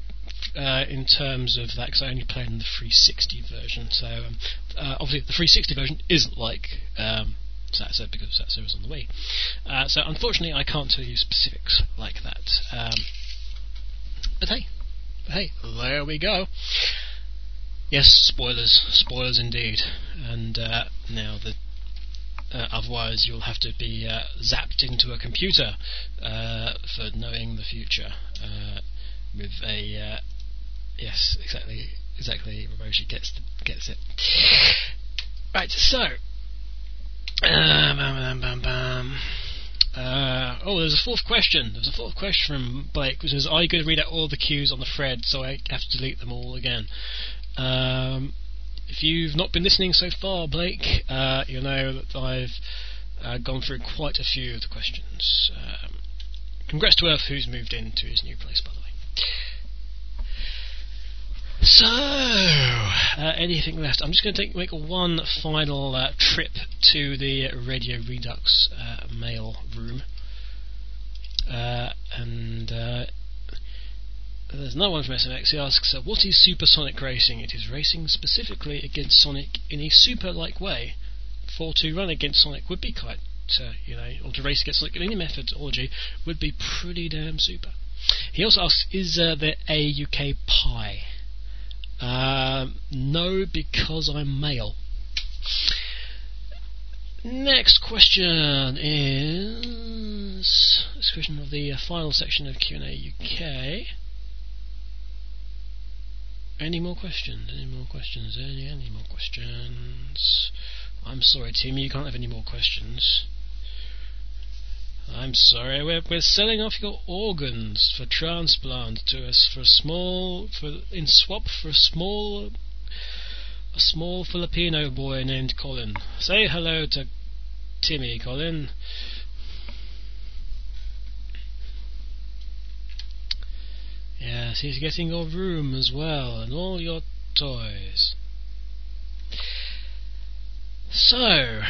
uh, in terms of that because I only played in the 360 version. So um, uh, obviously the 360 version isn't like um, SATSA because SATSA was on the way. Uh, so unfortunately, I can't tell you specifics like that. Um, but hey, but hey, there we go. Yes, spoilers, spoilers indeed. And uh, now the uh, otherwise, you'll have to be uh, zapped into a computer uh, for knowing the future uh, with a uh, yes, exactly, exactly. Roboshi gets gets it. Right, so. Bam, bam, bam. Uh, oh, there's a fourth question. There's a fourth question from Blake, which is, "Are you going to read out all the cues on the thread so I have to delete them all again?" Um, if you've not been listening so far, Blake, uh, you'll know that I've uh, gone through quite a few of the questions. Um, congrats to Earth, who's moved into his new place, by the way. So, uh, anything left? I'm just going to take, make one final uh, trip to the Radio Redux uh, mail room. Uh, and uh, there's another one from SMX. He asks, uh, "What is supersonic racing? It is racing specifically against Sonic in a super-like way. For to run against Sonic would be quite, you know, or to race against Sonic in any methodology would be pretty damn super." He also asks, "Is there a UK pie?" Uh, no, because I'm male. Next question is this question of the final section of Q&A UK. Any more questions? Any more questions? Any any more questions? I'm sorry, Timmy, you can't have any more questions. I'm sorry, we're we're selling off your organs for transplant to us for small for in swap for a small a small Filipino boy named Colin. Say hello to Timmy, Colin. Yes, he's getting your room as well, and all your toys. So,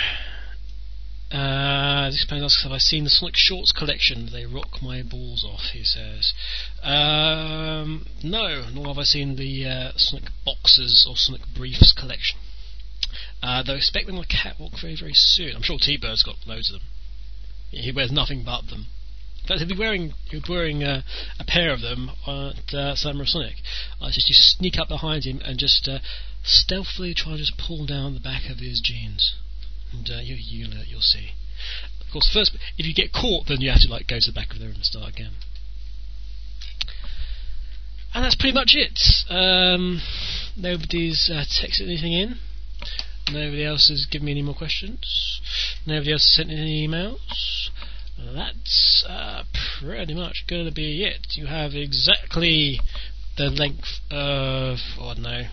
uh, this man asks, have I seen the Sonic Shorts collection? They rock my balls off, he says. Um, no, nor have I seen the uh, Sonic Boxes or Sonic Briefs collection. Uh, though I expect them catwalk very, very soon. I'm sure T-Bird's got loads of them. He wears nothing but them. In fact, he'll be wearing he'll be wearing uh, a pair of them at uh, Summer of Sonic. I just you sneak up behind him and just uh, stealthily try to just pull down the back of his jeans, and uh, you, you'll uh, you'll see. Of course, first if you get caught, then you have to like go to the back of the room and start again. And that's pretty much it. Um, nobody's uh, texted anything in. Nobody else has given me any more questions. Nobody else has sent any emails. That's uh, pretty much going to be it. You have exactly the length of, oh, I don't know,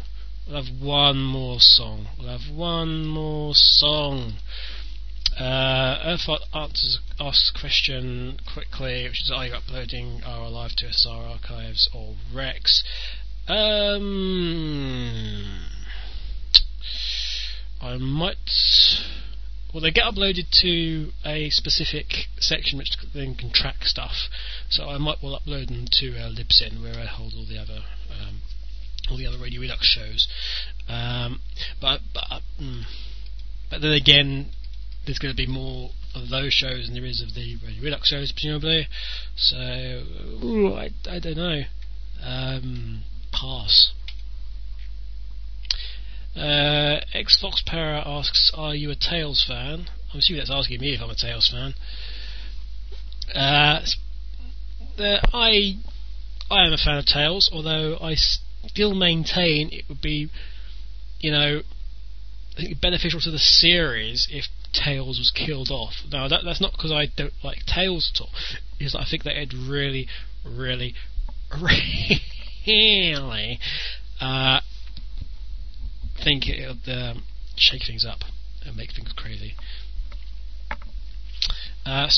we'll have one more song. We'll have one more song. Uh, Earthbot answers, asks a question quickly, which is Are you uploading our live to SR archives or Rex? Um, I might. Well, they get uploaded to a specific section which then can track stuff. So I might well upload them to uh, Libsyn, where I hold all the other um, all the other Radio Redux shows. Um, but but mm, but then again, there's going to be more of those shows than there is of the Radio Redux shows, presumably. So ooh, I I don't know. Um, pass. Uh, X Fox Para asks, "Are you a Tails fan?" I'm assuming that's asking me if I'm a Tails fan. Uh, the, I I am a fan of Tails, although I still maintain it would be, you know, beneficial to the series if Tails was killed off. Now that that's not because I don't like Tails at all. Is I think that it really, really, *laughs* really uh, think it would um, shake things up and make things crazy. Uh,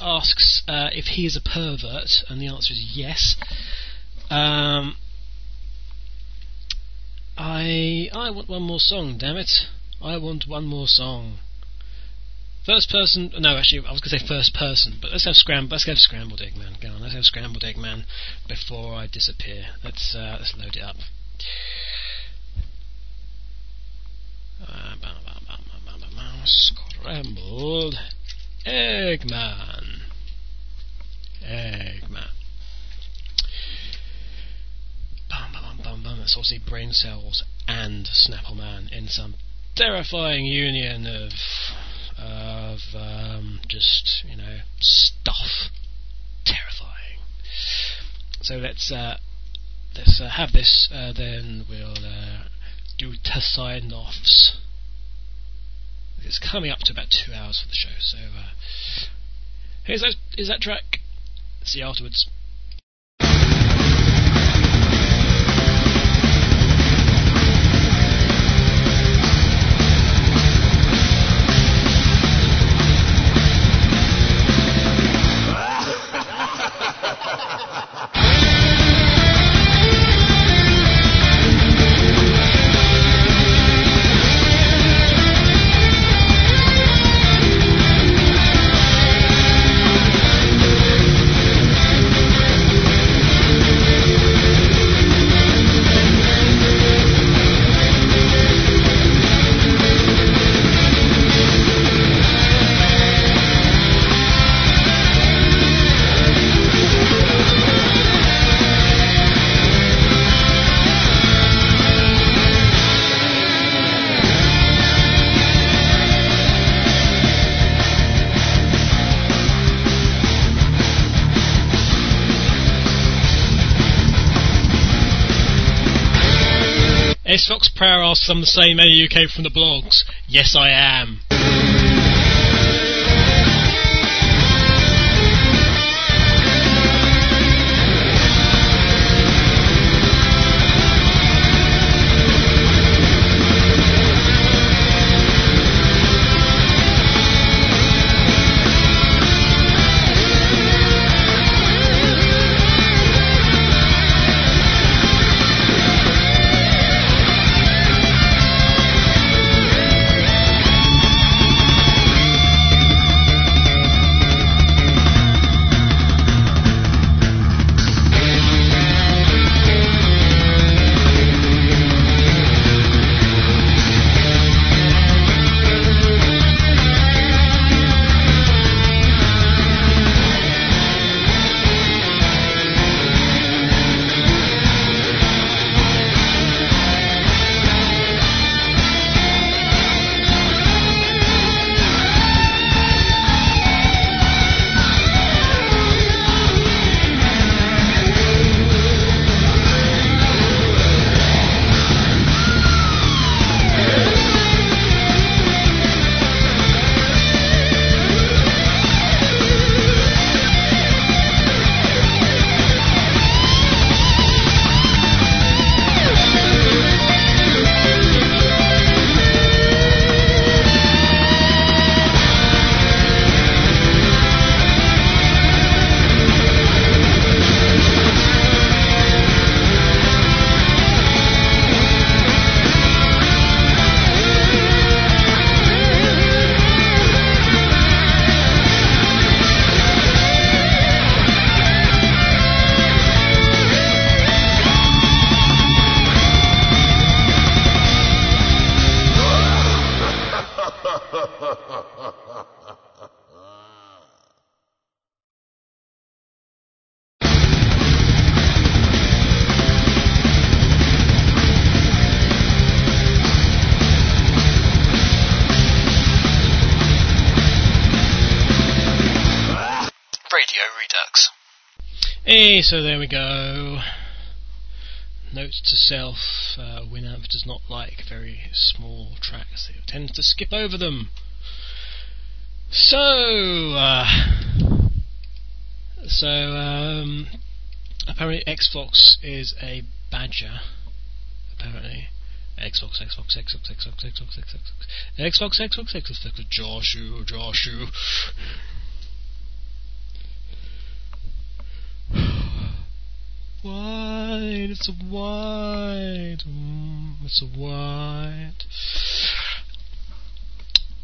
asks uh, if he is a pervert, and the answer is yes. Um, I I want one more song, damn it! I want one more song. First person, no, actually, I was going to say first person, but let's have scram. Let's go Scrambled Eggman. Go on, let's have Scrambled Eggman before I disappear. Let's uh, let's load it up. Scrambled Eggman. Eggman. Bum, That's obviously brain cells and Snapple Man in some terrifying union of of um, just you know stuff. Terrifying. So let's uh, let's uh, have this. Uh, then we'll uh, do test sign offs. It's coming up to about two hours for the show, so uh, here's that track. See you afterwards. Prower asks, I'm the same Any UK from the blogs. Yes, I am. Hey, so there we go. note to self: uh, Winamp does not like very small tracks; it tends to skip over them. So, uh, so um, apparently Xbox is a badger. Apparently. Xbox, Xbox, Xbox, Xbox, Xbox, Xbox, Xbox, Xbox, Xbox, Xbox, Xbox, Joshu, Joshu. Wide, it's a wide, mm, it's a wide.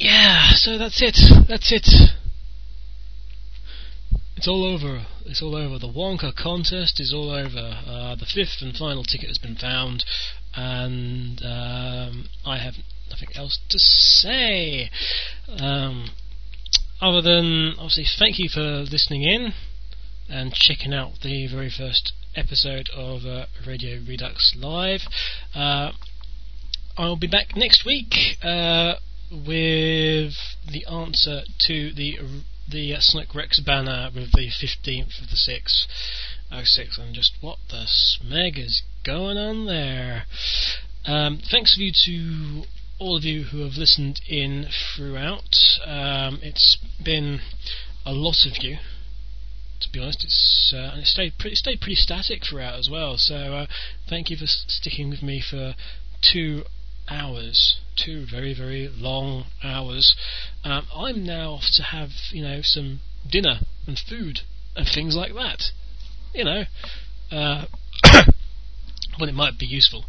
Yeah, so that's it, that's it. It's all over. It's all over. The Wonka contest is all over. Uh, the fifth and final ticket has been found, and um, I have nothing else to say. Um, other than obviously, thank you for listening in and checking out the very first episode of uh, Radio Redux Live. Uh, I'll be back next week uh, with the answer to the the Sonic Rex banner with the 15th of the 6th. Oh, 6 and just what the smeg is going on there? Um, thanks for you to all of you who have listened in throughout. Um, it's been a lot of you. To be honest, it's uh, and it stayed pretty stayed pretty static throughout as well. So uh, thank you for sticking with me for two hours, two very very long hours. Um, I'm now off to have you know some dinner and food and things like that. You know, uh, *coughs* well it might be useful.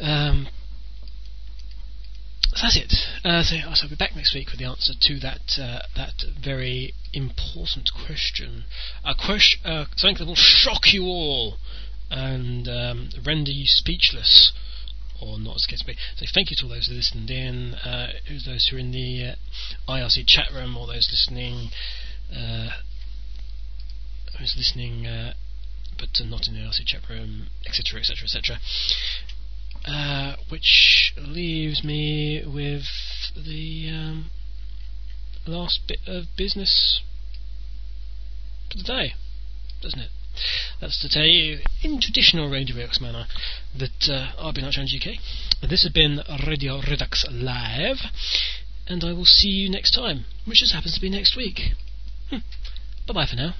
Um, so that's it. Uh, so, I'll be back next week with the answer to that uh, that very important question. A question, uh, something that will shock you all and um, render you speechless or not as the case be. So thank you to all those who listened in, uh, those who are in the uh, IRC chat room, or those listening, uh, who's listening, but not in the IRC chat room, etc., etc., etc. Which leaves me with the um, last bit of business for the day, doesn't it? That's to tell you, in traditional Radio Redux manner, that uh, I've been Archangel UK. This has been Radio Redux Live, and I will see you next time, which just happens to be next week. Hm. Bye bye for now.